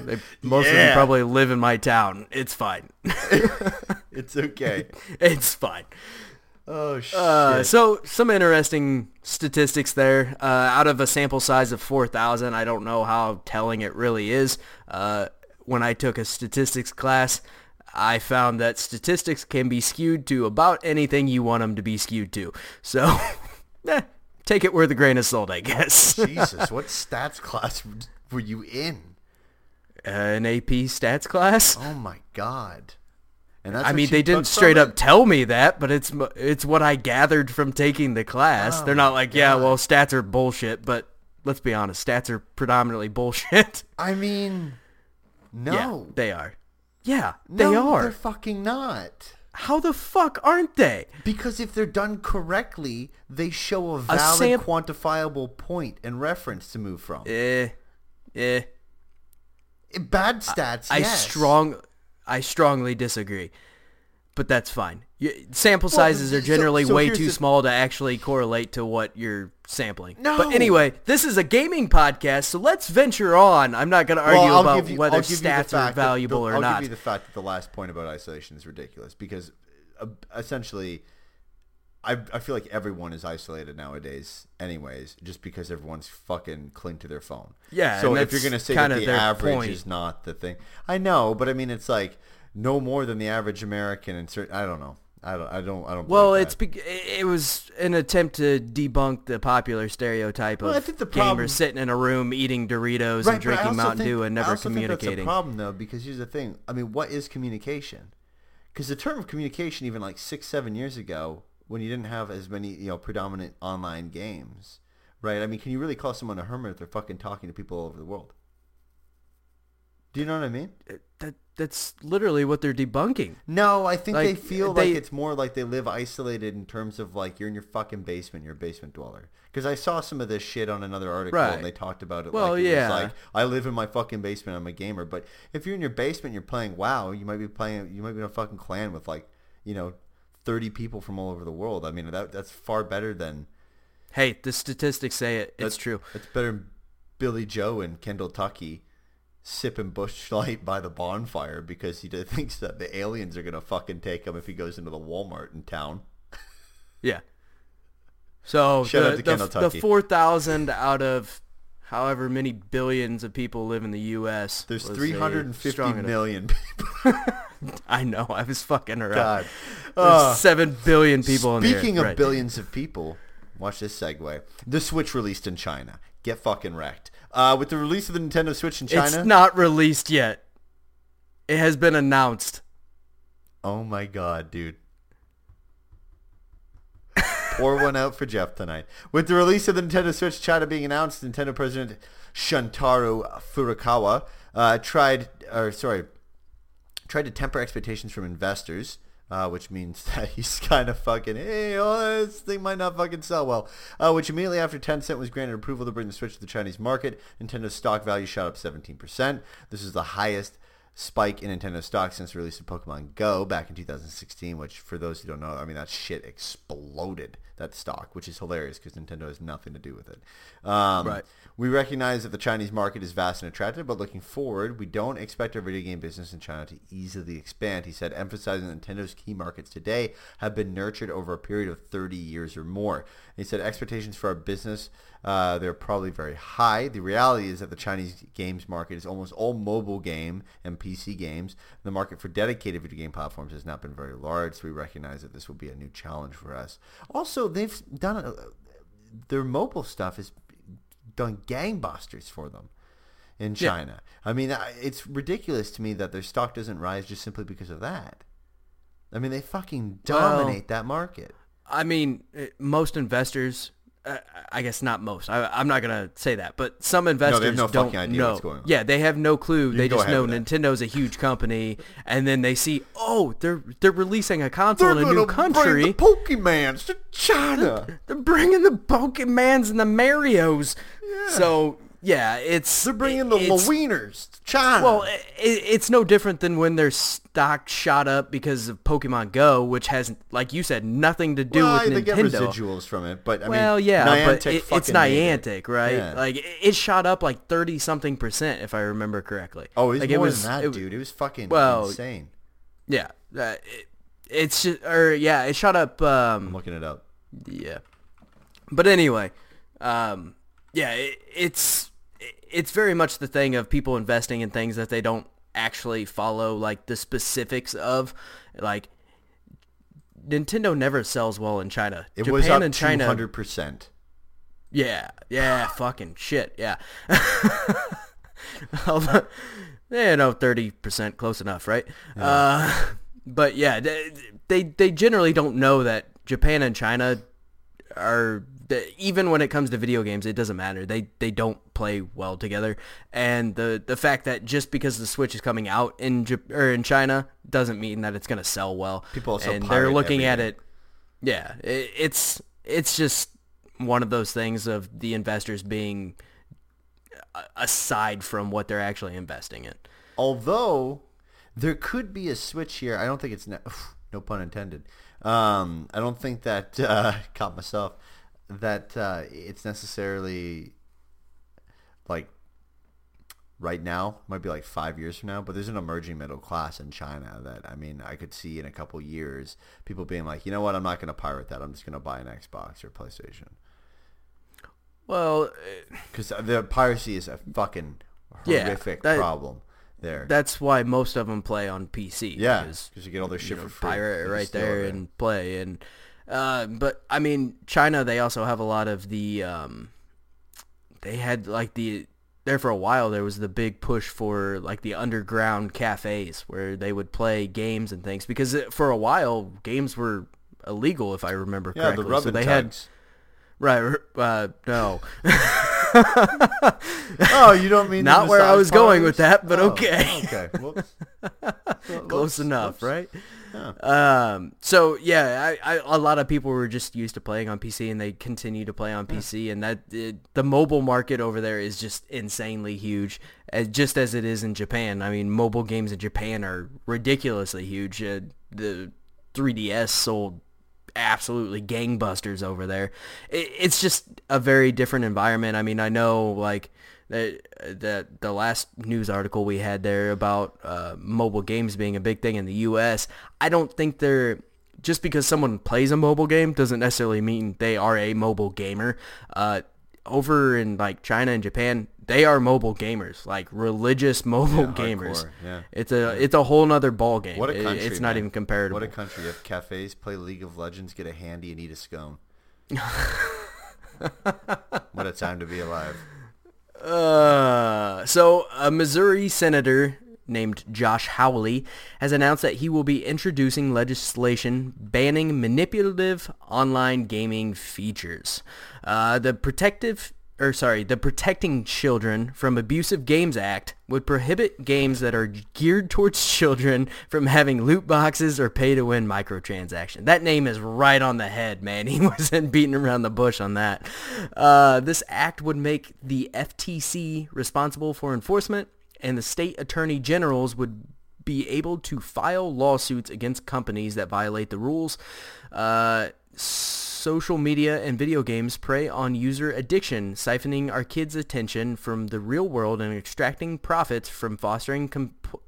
They, most of them probably live in my town. It's fine. [laughs] It's okay. [laughs] it's fine. Oh shit. Uh, so some interesting statistics there. Uh, out of a sample size of 4,000, I don't know how telling it really is. Uh, when I took a statistics class, I found that statistics can be skewed to about anything you want them to be skewed to. So, [laughs] eh, take it with a grain of salt, I guess. Jesus, [laughs] what stats class were you in? Uh, an AP stats class. Oh my god. I mean, they didn't straight up tell me that, but it's it's what I gathered from taking the class. Oh They're not like, yeah, God. well, stats are bullshit, but let's be honest, stats are predominantly [laughs] bullshit. I mean, no. Yeah, they are. Yeah, they no, are. They're fucking not. How the fuck aren't they? Because if they're done correctly, they show a valid, sam- quantifiable point and reference to move from. Eh, eh. Bad stats, I yes. strong, I strongly disagree, but that's fine. Sample Well, sizes are generally so way too the- small to actually correlate to what you're sampling. No. But anyway, this is a gaming podcast, so let's venture on. I'm not going to argue Well, about you- whether I'll give you the stats are valuable the- or I'll not. give you the fact that the last point about isolation is ridiculous because uh, essentially, I, I feel like everyone is isolated nowadays, anyways, just because everyone's fucking cling to their phone. Yeah, So if you're gonna say that the average point. is not the thing, I know, but I mean it's like no more than the average American, and certain. I don't know. I don't. I don't. I don't. well, it's be- it was an attempt to debunk the popular stereotype Well, of the gamers sitting in a room eating Doritos Right, and drinking Mountain think- Dew and never communicating. that's a problem though, because here's the thing. I mean, what is communication? Because the term of communication, even like six, seven years ago, when you didn't have as many, you know, predominant online games, right? I mean, can you really call someone a hermit if they're fucking talking to people all over the world? Do you know what I mean? Uh, that that's literally what they're debunking. No, I think they feel they- like it's more like they live isolated in terms of like you're in your fucking basement, you're a basement dweller. Because I saw some of this shit on another article Right. and they talked about it. Well, like it yeah. was like I live in my fucking basement, I'm a gamer. But if you're in your basement, you're playing WoW. You might be playing. You might be in a fucking clan with like you know, thirty people from all over the world. I mean, that that's far better than Hey, the statistics say it. It's that's- true. It's better than Billy Joe and Kendall Tucky sipping Busch Light by the bonfire because he [laughs] thinks that the aliens are gonna fucking take him if he goes into the Walmart in town. Yeah. So [laughs] Shout out the, to the, the Tucky. 4,000 out of however many billions of people live in the U.S. There's was a 350 strong enough- million [laughs] people. [laughs] I know. I was fucking her God. up. There's Uh, 7 billion people in there. Speaking of right. billions of people, watch this segue. The Switch released in China. Get fucking wrecked. Uh, with the release of the Nintendo Switch in China. It's not released yet. It has been announced. Oh my god, dude. Pour one out for Jeff tonight. With the release of the Nintendo Switch China being announced, Nintendo President Shuntaro Furukawa uh, tried, or sorry, tried to temper expectations from investors, uh, which means [laughs] that he's kind of fucking, hey, oh, this thing might not fucking sell well. Uh, which immediately after Tencent was granted approval to bring the Switch to the Chinese market, Nintendo's stock value shot up 17%. This is the highest spike in Nintendo stock since the release of Pokemon Go back in 2016, which for those who don't know, I mean, that shit exploded, that stock, which is hilarious because Nintendo has nothing to do with it. Um, Right. We recognize that the Chinese market is vast and attractive, but looking forward, we don't expect our video game business in China to easily expand. He said, emphasizing Nintendo's key markets today have been nurtured over a period of 30 years or more. He said, expectations for our business, uh, they're probably very high. The reality is that the Chinese games market is almost all mobile game and PC games. The market for dedicated video game platforms has not been very large, so we recognize that this will be a new challenge for us. Also, they've done a, their mobile stuff is done gangbusters for them in Yeah. China. I mean, it's ridiculous to me that their stock doesn't rise just simply because of that. I mean, they fucking Well- dominate that market. I mean, eh, most investors, uh, I guess not most. I, I'm not gonna say that, but some investors no don't fucking idea know. what's going on. Yeah, they have no clue. they just know. Nintendo's a huge company, and then they see, oh, they're they're releasing a console in a new country. the Pokemans to China. They're bringing the Pokemans and the Marios. So yeah, it's They're bringing the it's, Wieners to China. Well, i it's no different than when their stock shot up because of Pokemon Go, which has, like you said, nothing to do Well, with they get Nintendo. residuals from it, but I well, mean, yeah, but it, it's made it. Niantic, right? Yeah. Like it, it shot up like thirty something percent, if I remember correctly. oh, it's like, more it was, than that, it- dude. It was fucking well, insane. Yeah, uh, it, it's just, or yeah, it shot up. Um, I'm looking it up. yeah, but anyway, um, yeah, it, it's it's very much the thing of people investing in things that they don't actually follow like the specifics of, like. Nintendo never sells well in China. It Japan was up and China 200%. Yeah, yeah, fucking shit, yeah. [laughs] Although, yeah, no, thirty percent, close enough, right? Uh, but yeah, they they generally don't know that Japan and China are even when it comes to video games, it doesn't matter. They they don't play well together, and the the fact that just because the Switch is coming out in Jap- or in China doesn't mean that it's going to sell well. People also and they're looking at it. Yeah, it, it's it's just one of those things of the investors being aside from what they're actually investing in. Although there could be a switch here. I don't think it's ne- [sighs] no pun intended. Um, I don't think that [laughs] uh, caught myself that uh, it's necessarily like right now might be like five years from now but there's an emerging middle class in china that i mean i could see in a couple years people being like you know what? I'm not going to pirate that. I'm just going to buy an xbox or playstation. Well, because the piracy is a fucking Yeah, horrific that- problem there. that's why most of them play on PC. yeah because you get all their you shit know, for free. pirate right steal there and play and uh, but I mean China they also have a lot of the um, they had like the there for a while there was the big push for like the underground cafes where they would play games and things. Because it, for a while games were illegal if I remember yeah correctly the rub so they had right uh, no [laughs] oh you don't mean [laughs] Not where I was going with that, but Oh, okay. okay [laughs] Whoops. close enough, whoops. right? Yeah. Um, so yeah, I, I, a lot of people were just used to playing on PC, and they continue to play on PC, and that it, the mobile market over there is just insanely huge, uh, just as it is in Japan. I mean, mobile games in Japan are ridiculously huge. Uh, the 3DS sold absolutely gangbusters over there. It, it's just a very different environment. I mean, I know like that the the last news article we had there about uh, mobile games being a big thing in the U.S. I don't think they're just because someone plays a mobile game doesn't necessarily mean they are a mobile gamer. Uh, over in like China and Japan, they are mobile gamers, like religious [laughs] mobile Yeah, gamers. hardcore, yeah. It's a it's a whole nother ball game. What a It- country! it's not man. even comparable. What a country! You have cafes, play League of Legends, get a handy, and eat a scone. [laughs] what a time to be alive! Uh, so a Missouri senator named Josh Hawley has announced that he will be introducing legislation banning manipulative online gaming features. Uh, the protective or sorry, the Protecting Children from Abusive Games Act would prohibit games that are geared towards [laughs] children from having loot boxes or pay-to-win microtransactions. That name is right on the head, man. [laughs] He wasn't beating around the bush on that. Uh, this act would make the FTC responsible for enforcement, and the state attorney generals would be able to file lawsuits against companies that violate the rules. Uh, social media and video games prey on user addiction, siphoning our kids' attention from the real world and extracting profits from fostering comp-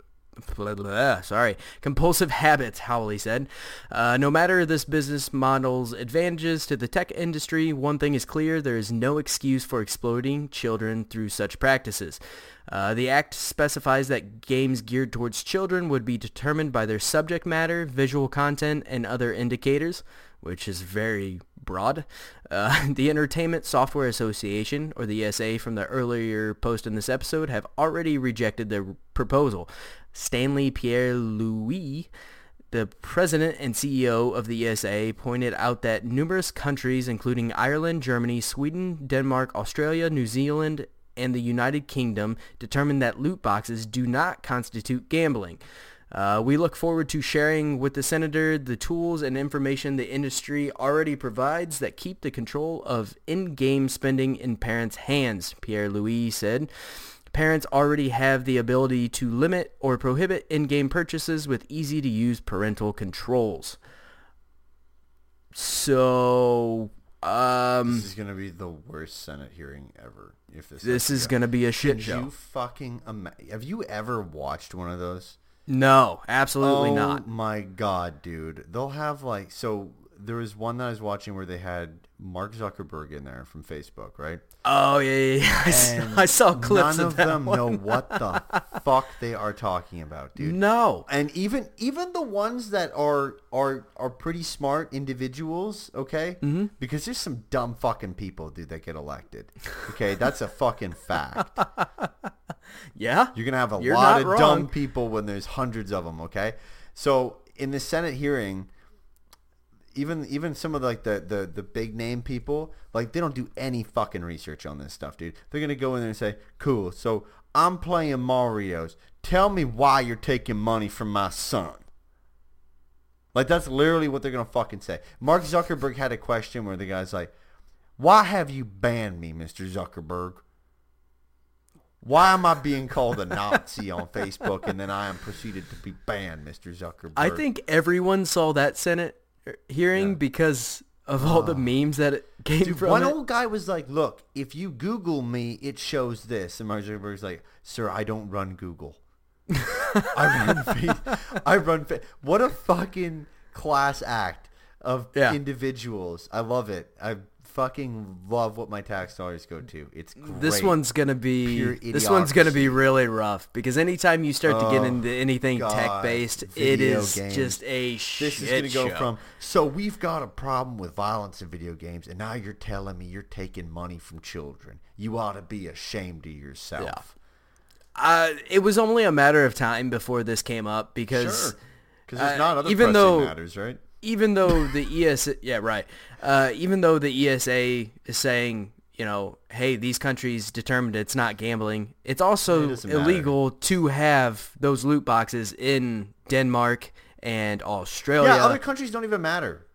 blah, [laughs] blah, sorry, compulsive habits, Hawley said. Uh, no matter this business model's advantages to the tech industry, one thing is clear, there is no excuse for exploiting children through such practices. Uh, the act specifies that games geared towards children would be determined by their subject matter, visual content, and other indicators, which is very broad. Uh, [laughs] the Entertainment Software Association, or the ESA, from the earlier post in this episode, have already rejected the proposal. Stanley Pierre Louis, the president and CEO of the ESA, pointed out that numerous countries, including Ireland, Germany, Sweden, Denmark, Australia, New Zealand, and the United Kingdom, determined that loot boxes do not constitute gambling. Uh, we look forward to sharing with the senator the tools and information the industry already provides that keep the control of in-game spending in parents' hands, Pierre Louis said. Parents already have the ability to limit or prohibit in-game purchases with easy-to-use parental controls. So, um, This is gonna be the worst Senate hearing ever. If this this is go. going to be a shit Could show. you fucking ima- have you ever watched one of those? No, absolutely oh not. my god, dude! They'll have like so. There was one that I was watching where they had Mark Zuckerberg in there from Facebook, right? Oh yeah, yeah, yeah. [laughs] I, saw, I saw clips None of, of, them one. know what the [laughs] fuck they are talking about, dude. No. and even even the ones that are are are pretty smart individuals, okay? Mm-hmm. Because there's some dumb fucking people, dude, that get elected. Okay, that's a fucking fact. [laughs] Yeah. You're gonna have a You're lot of dumb people when there's hundreds of them. Okay, so in the Senate hearing, even even some of like the, the the big name people, like they don't do any fucking research on this stuff, dude. They're gonna go in there and say, "Cool, so I'm playing Mario's. Tell me why you're taking money from my son." Like that's literally what they're gonna fucking say. Mark Zuckerberg had a question where the guy's like, "Why have you banned me, Mr. Zuckerberg?" Why am I being called a Nazi on Facebook and then I am proceeded to be banned, Mr. Zuckerberg? I think everyone saw that Senate hearing Yeah. because of all the ah. memes that it came Dude, from. one it. old guy was like, "Look, if you Google me, it shows this." And Mark Zuckerberg's like, "Sir, I don't run Google. I run. [laughs] Face- I run. Fa- what a fucking class act of Yeah. individuals. I love it. I fucking love what my tax dollars go to. It's great. This one's gonna be this one's gonna be really rough because anytime you start to get Oh, into anything God. tech based, it is games. just a shit This is going to go from so we've got a problem with violence in video games, and now you're telling me you're taking money from children. You ought to be ashamed of yourself. Uh, it was only a matter of time before this came up because Sure. Because there's uh, not other even though- matters, right? Even though the ESA, yeah, right. Uh, even though the ESA is saying, you know, hey, these countries determined it's not gambling, it's also matter. illegal to have those loot boxes in Denmark and Australia. Yeah, other countries don't even matter.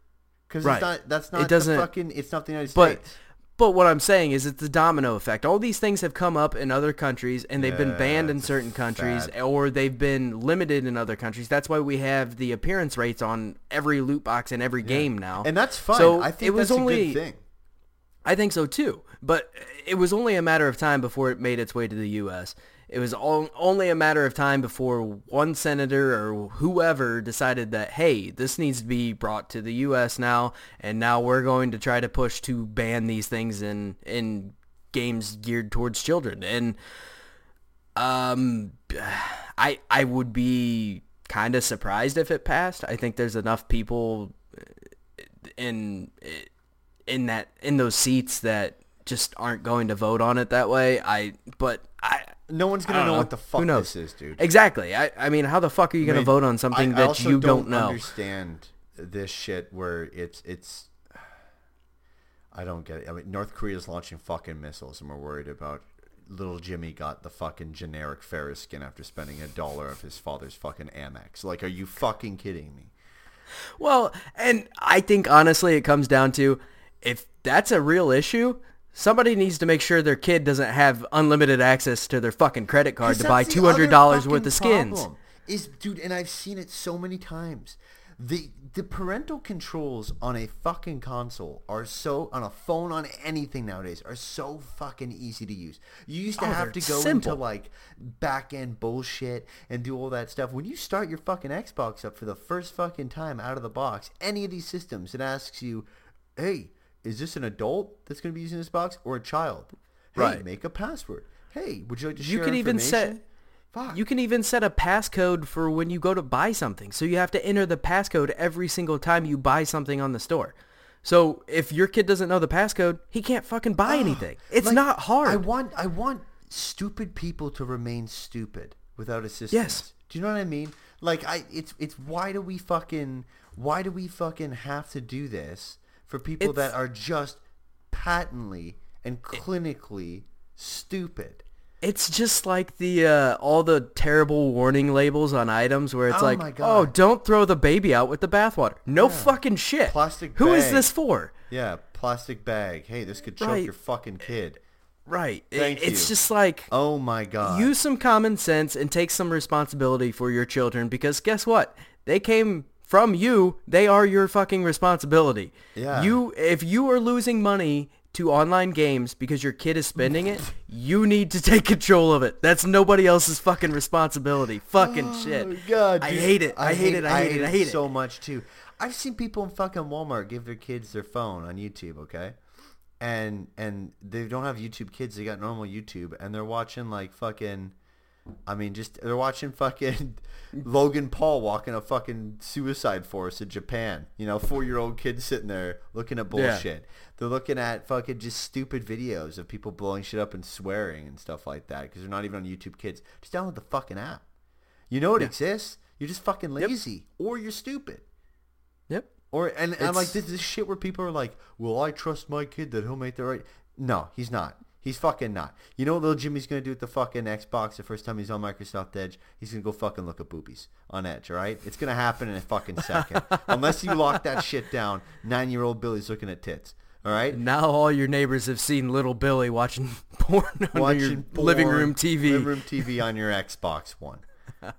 Because Right. it's not. That's not It doesn't- the fucking. It's not the United States. but what I'm saying is it's the domino effect. All these things have come up in other countries and they've been banned in certain countries or they've been limited in other countries. That's why we have the appearance rates on every loot box in every game now. And that's fine. So I think it was only a good thing. I think so too. But it was only a matter of time before it made its way to the U.S. It was all, only a matter of time before one senator or whoever decided that, hey, this needs to be brought to the U.S. now, and now we're going to try to push to ban these things in in games geared towards children. And um, I I would be kind of surprised if it passed. I think there's enough people in in that in those seats that just aren't going to vote on it that way. I but I No one's gonna know, know. what the fuck Who knows? this is, dude. Exactly. I I mean, how the fuck are you going I to mean, vote on something I- I that also you don't, know? understand this shit where it's it's. I don't get it. I mean, North Korea's launching fucking missiles, and we're worried about little Jimmy got the fucking generic Ferris skin after spending a dollar of his father's fucking Amex. Like, are you fucking kidding me? Well, and I think honestly it comes down to if that's a real issue, somebody needs to make sure their kid doesn't have unlimited access to their fucking credit card to buy $200 worth of skins. problem, Is dude, and I've seen it so many times. The the parental controls on a fucking console are so on a phone on anything nowadays are so fucking easy to use. You used to Oh, have to go simple. into like back end bullshit and do all that stuff. When you start your fucking Xbox up for the first fucking time out of the box, any of these systems, it asks you, "Hey, is this an adult that's going to be using this box or a child?" Hey, Right. make a password. Hey, would you like to share You can even set? Fuck. You can even set a passcode for when you go to buy something. So you have to enter the passcode every single time you buy something on the store. So if your kid doesn't know the passcode, he can't fucking buy anything. It's Like, not hard. I want I want stupid people to remain stupid without assistance. Yes. Do you know what I mean? Like I it's it's why do we fucking why do we fucking have to do this for people It's- that are just patently and clinically stupid? It's just like the uh, all the terrible warning labels on items where it's Oh like, "Oh, don't throw the baby out with the bathwater." No fucking shit. Plastic Who is bag. this for? Yeah, plastic bag. Hey, this could choke Right. your fucking kid. Right. It- Thank it's you. just like Oh my god. use some common sense and take some responsibility for your children because guess what? They came from you. They are your fucking responsibility. Yeah. You if you are losing money to online games because your kid is spending it, [laughs] you need to take control of it. That's nobody else's fucking responsibility. Fucking oh, shit. Oh, God, I hate it. I, hate, it. I hate it. I hate it. so much too. I've seen people in fucking Walmart give their kids their phone on YouTube, okay? And and they don't have YouTube kids, they got normal YouTube and they're watching like fucking I mean just they're watching fucking [laughs] Logan Paul walking a fucking suicide forest in Japan. You know, 4-year-old kids sitting there looking at Yeah. bullshit. They're looking at fucking just stupid videos of people blowing shit up and swearing and stuff like that because they're not even on YouTube Kids. Just download the fucking app. You know it exists. You're just fucking lazy, or you're stupid. Yep. Or and, and I'm like this, this shit where people are like, "Will I trust my kid that he'll make the right?" No, he's not. He's fucking not. You know what little Jimmy's gonna do with the fucking Xbox the first time he's on Microsoft Edge? He's gonna go fucking look at boobies on Edge. All right, it's gonna happen in a fucking second. [laughs] Unless you lock that shit down, nine year old Billy's looking at tits. All right, Now all your neighbors have seen little Billy watching [laughs] porn on watching your living room TV. living room TV on your Xbox One. [laughs] All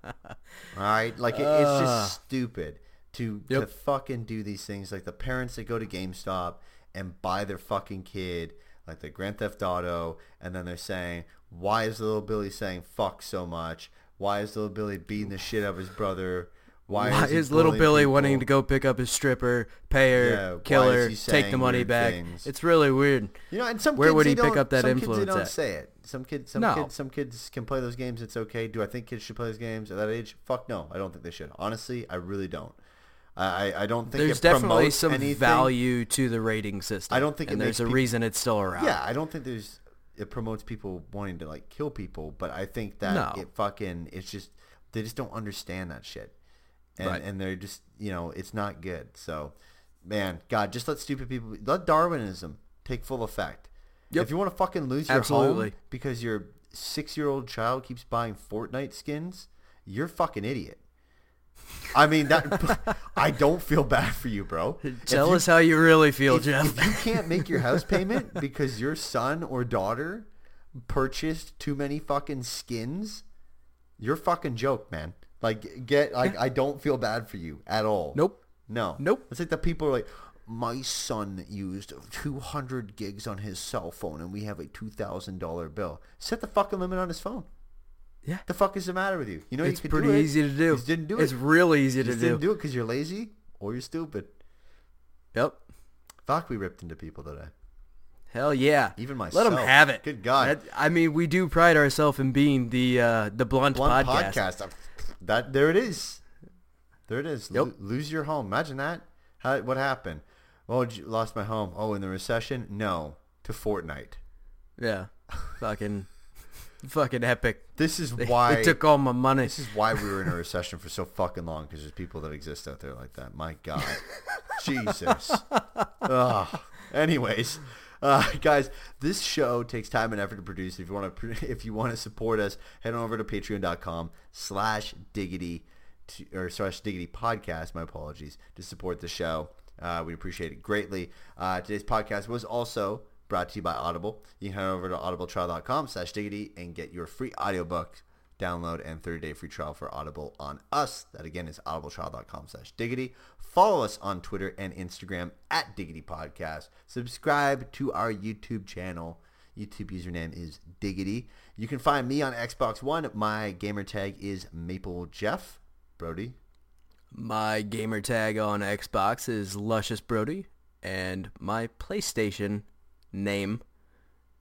right, like it, it's just stupid to to fucking do these things. Like the parents that go to GameStop and buy their fucking kid like the Grand Theft Auto, and then they're saying, "Why is little Billy saying fuck so much? Why is little Billy beating the shit out of his brother? Why is, is little Billy people?" wanting to go pick up his stripper, pay her, Yeah, kill her, he take the money back? things? It's really weird. You know, and some Where kids, would he pick up that some influence Kids, they don't at? say it. Some kids, some No. kids, some kids can play those games. It's okay. Do I think kids should play those games at that age? Fuck no, I don't think they should. Honestly, I really don't. I, I- don't think There's it definitely promotes some anything. value to the rating system. I don't think and there's a peop- reason it's still around. Yeah, I don't think there's it promotes people wanting to like kill people, but I think that No. it fucking it's just they just don't understand that shit, and Right. and they're just you know it's not good. So, man, God, just let stupid people let Darwinism take full effect. Yep. If you want to fucking lose your Absolutely. home because your six year old child keeps buying Fortnite skins, you're fucking idiot. I mean that [laughs] I don't feel bad for you, bro. Tell you- us how you really feel, if, Jeff. if you can't make your house payment [laughs] because your son or daughter purchased too many fucking skins, you're a fucking joke, man. Like get like I don't feel bad for you at all. Nope. No. Nope. It's like the people are like, my son used 200 gigs on his cell phone and we have a $2,000 bill. Set the fucking limit on his phone. Yeah. The fuck is the matter with you? You know it's you could pretty do it. easy to do. You didn't do it. It's it. real easy to do. didn't do it because you're lazy or you're stupid. Yep. Fuck, we ripped into people today. Hell yeah. Even myself. Let them have it. Good God. That- I mean, we do pride ourselves in being the uh, the blunt, Blunt podcast. podcast. That there it is. There it is. Yep. Lo- lose your home. Imagine that. How, what happened? Oh, lost my home. Oh, in the recession? No, to Fortnite. Yeah. Fucking, fucking epic. This is They, why they took all my money. This is why we were in a recession for so fucking long because there's people that exist out there like that. My God, [laughs] Jesus. Ugh. Anyways, uh, guys, this show takes time and effort to produce. If you want to, [laughs] if you want to support us, head on over to Patreon.com/slash Diggity or slash Diggity Podcast. My apologies to support the show. Uh, we appreciate it greatly. Uh, today's podcast was also brought to you by Audible. You can head over to audibletrial.com slash diggity and get your free audiobook download and 30-day free trial for Audible on us. That again is audibletrial.com slash diggity. Follow us on Twitter and Instagram at Diggity Podcast. Subscribe to our YouTube channel. YouTube username is Diggity. You can find me on Xbox One. My gamer tag is Maple Jeff. Brody. My gamer tag on Xbox is Luscious Brody, and my PlayStation name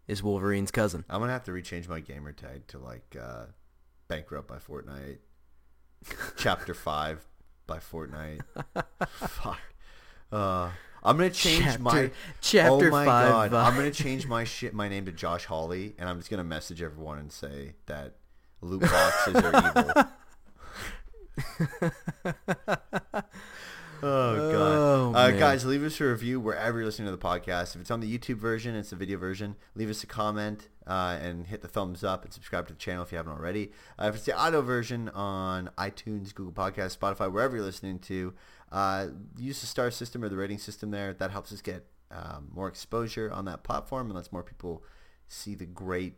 is Wolverine's cousin. I'm gonna have to rechange my gamer tag to like uh, Bankrupt by Fortnite, [laughs] Chapter Five by Fortnite. [laughs] Fuck. Uh, I'm gonna change Chapter- my Chapter Oh my five god! by- I'm gonna change my shit, my name to Josh Hawley, and I'm just gonna message everyone and say that loot boxes are evil. [laughs] Uh, guys, leave us a review wherever you're listening to the podcast. If it's on the YouTube version, it's the video version. Leave us a comment uh, and hit the thumbs up and subscribe to the channel if you haven't already. Uh, if it's the audio version on iTunes, Google Podcast, Spotify, wherever you're listening to, uh, use the star system or the rating system there. That helps us get um, more exposure on that platform and lets more people see the great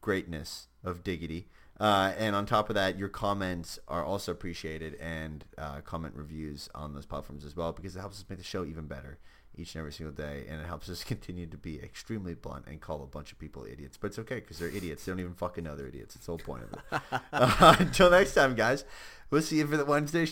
greatness of Diggity. Uh, and on top of that, your comments are also appreciated and uh, comment reviews on those platforms as well because it helps us make the show even better each and every single day and it helps us [laughs] continue to be extremely blunt and call a bunch of people idiots. But it's okay because they're idiots. They don't even fucking know they're idiots. It's the whole point of it. [laughs] uh, until next time, guys. We'll see you for the Wednesday show.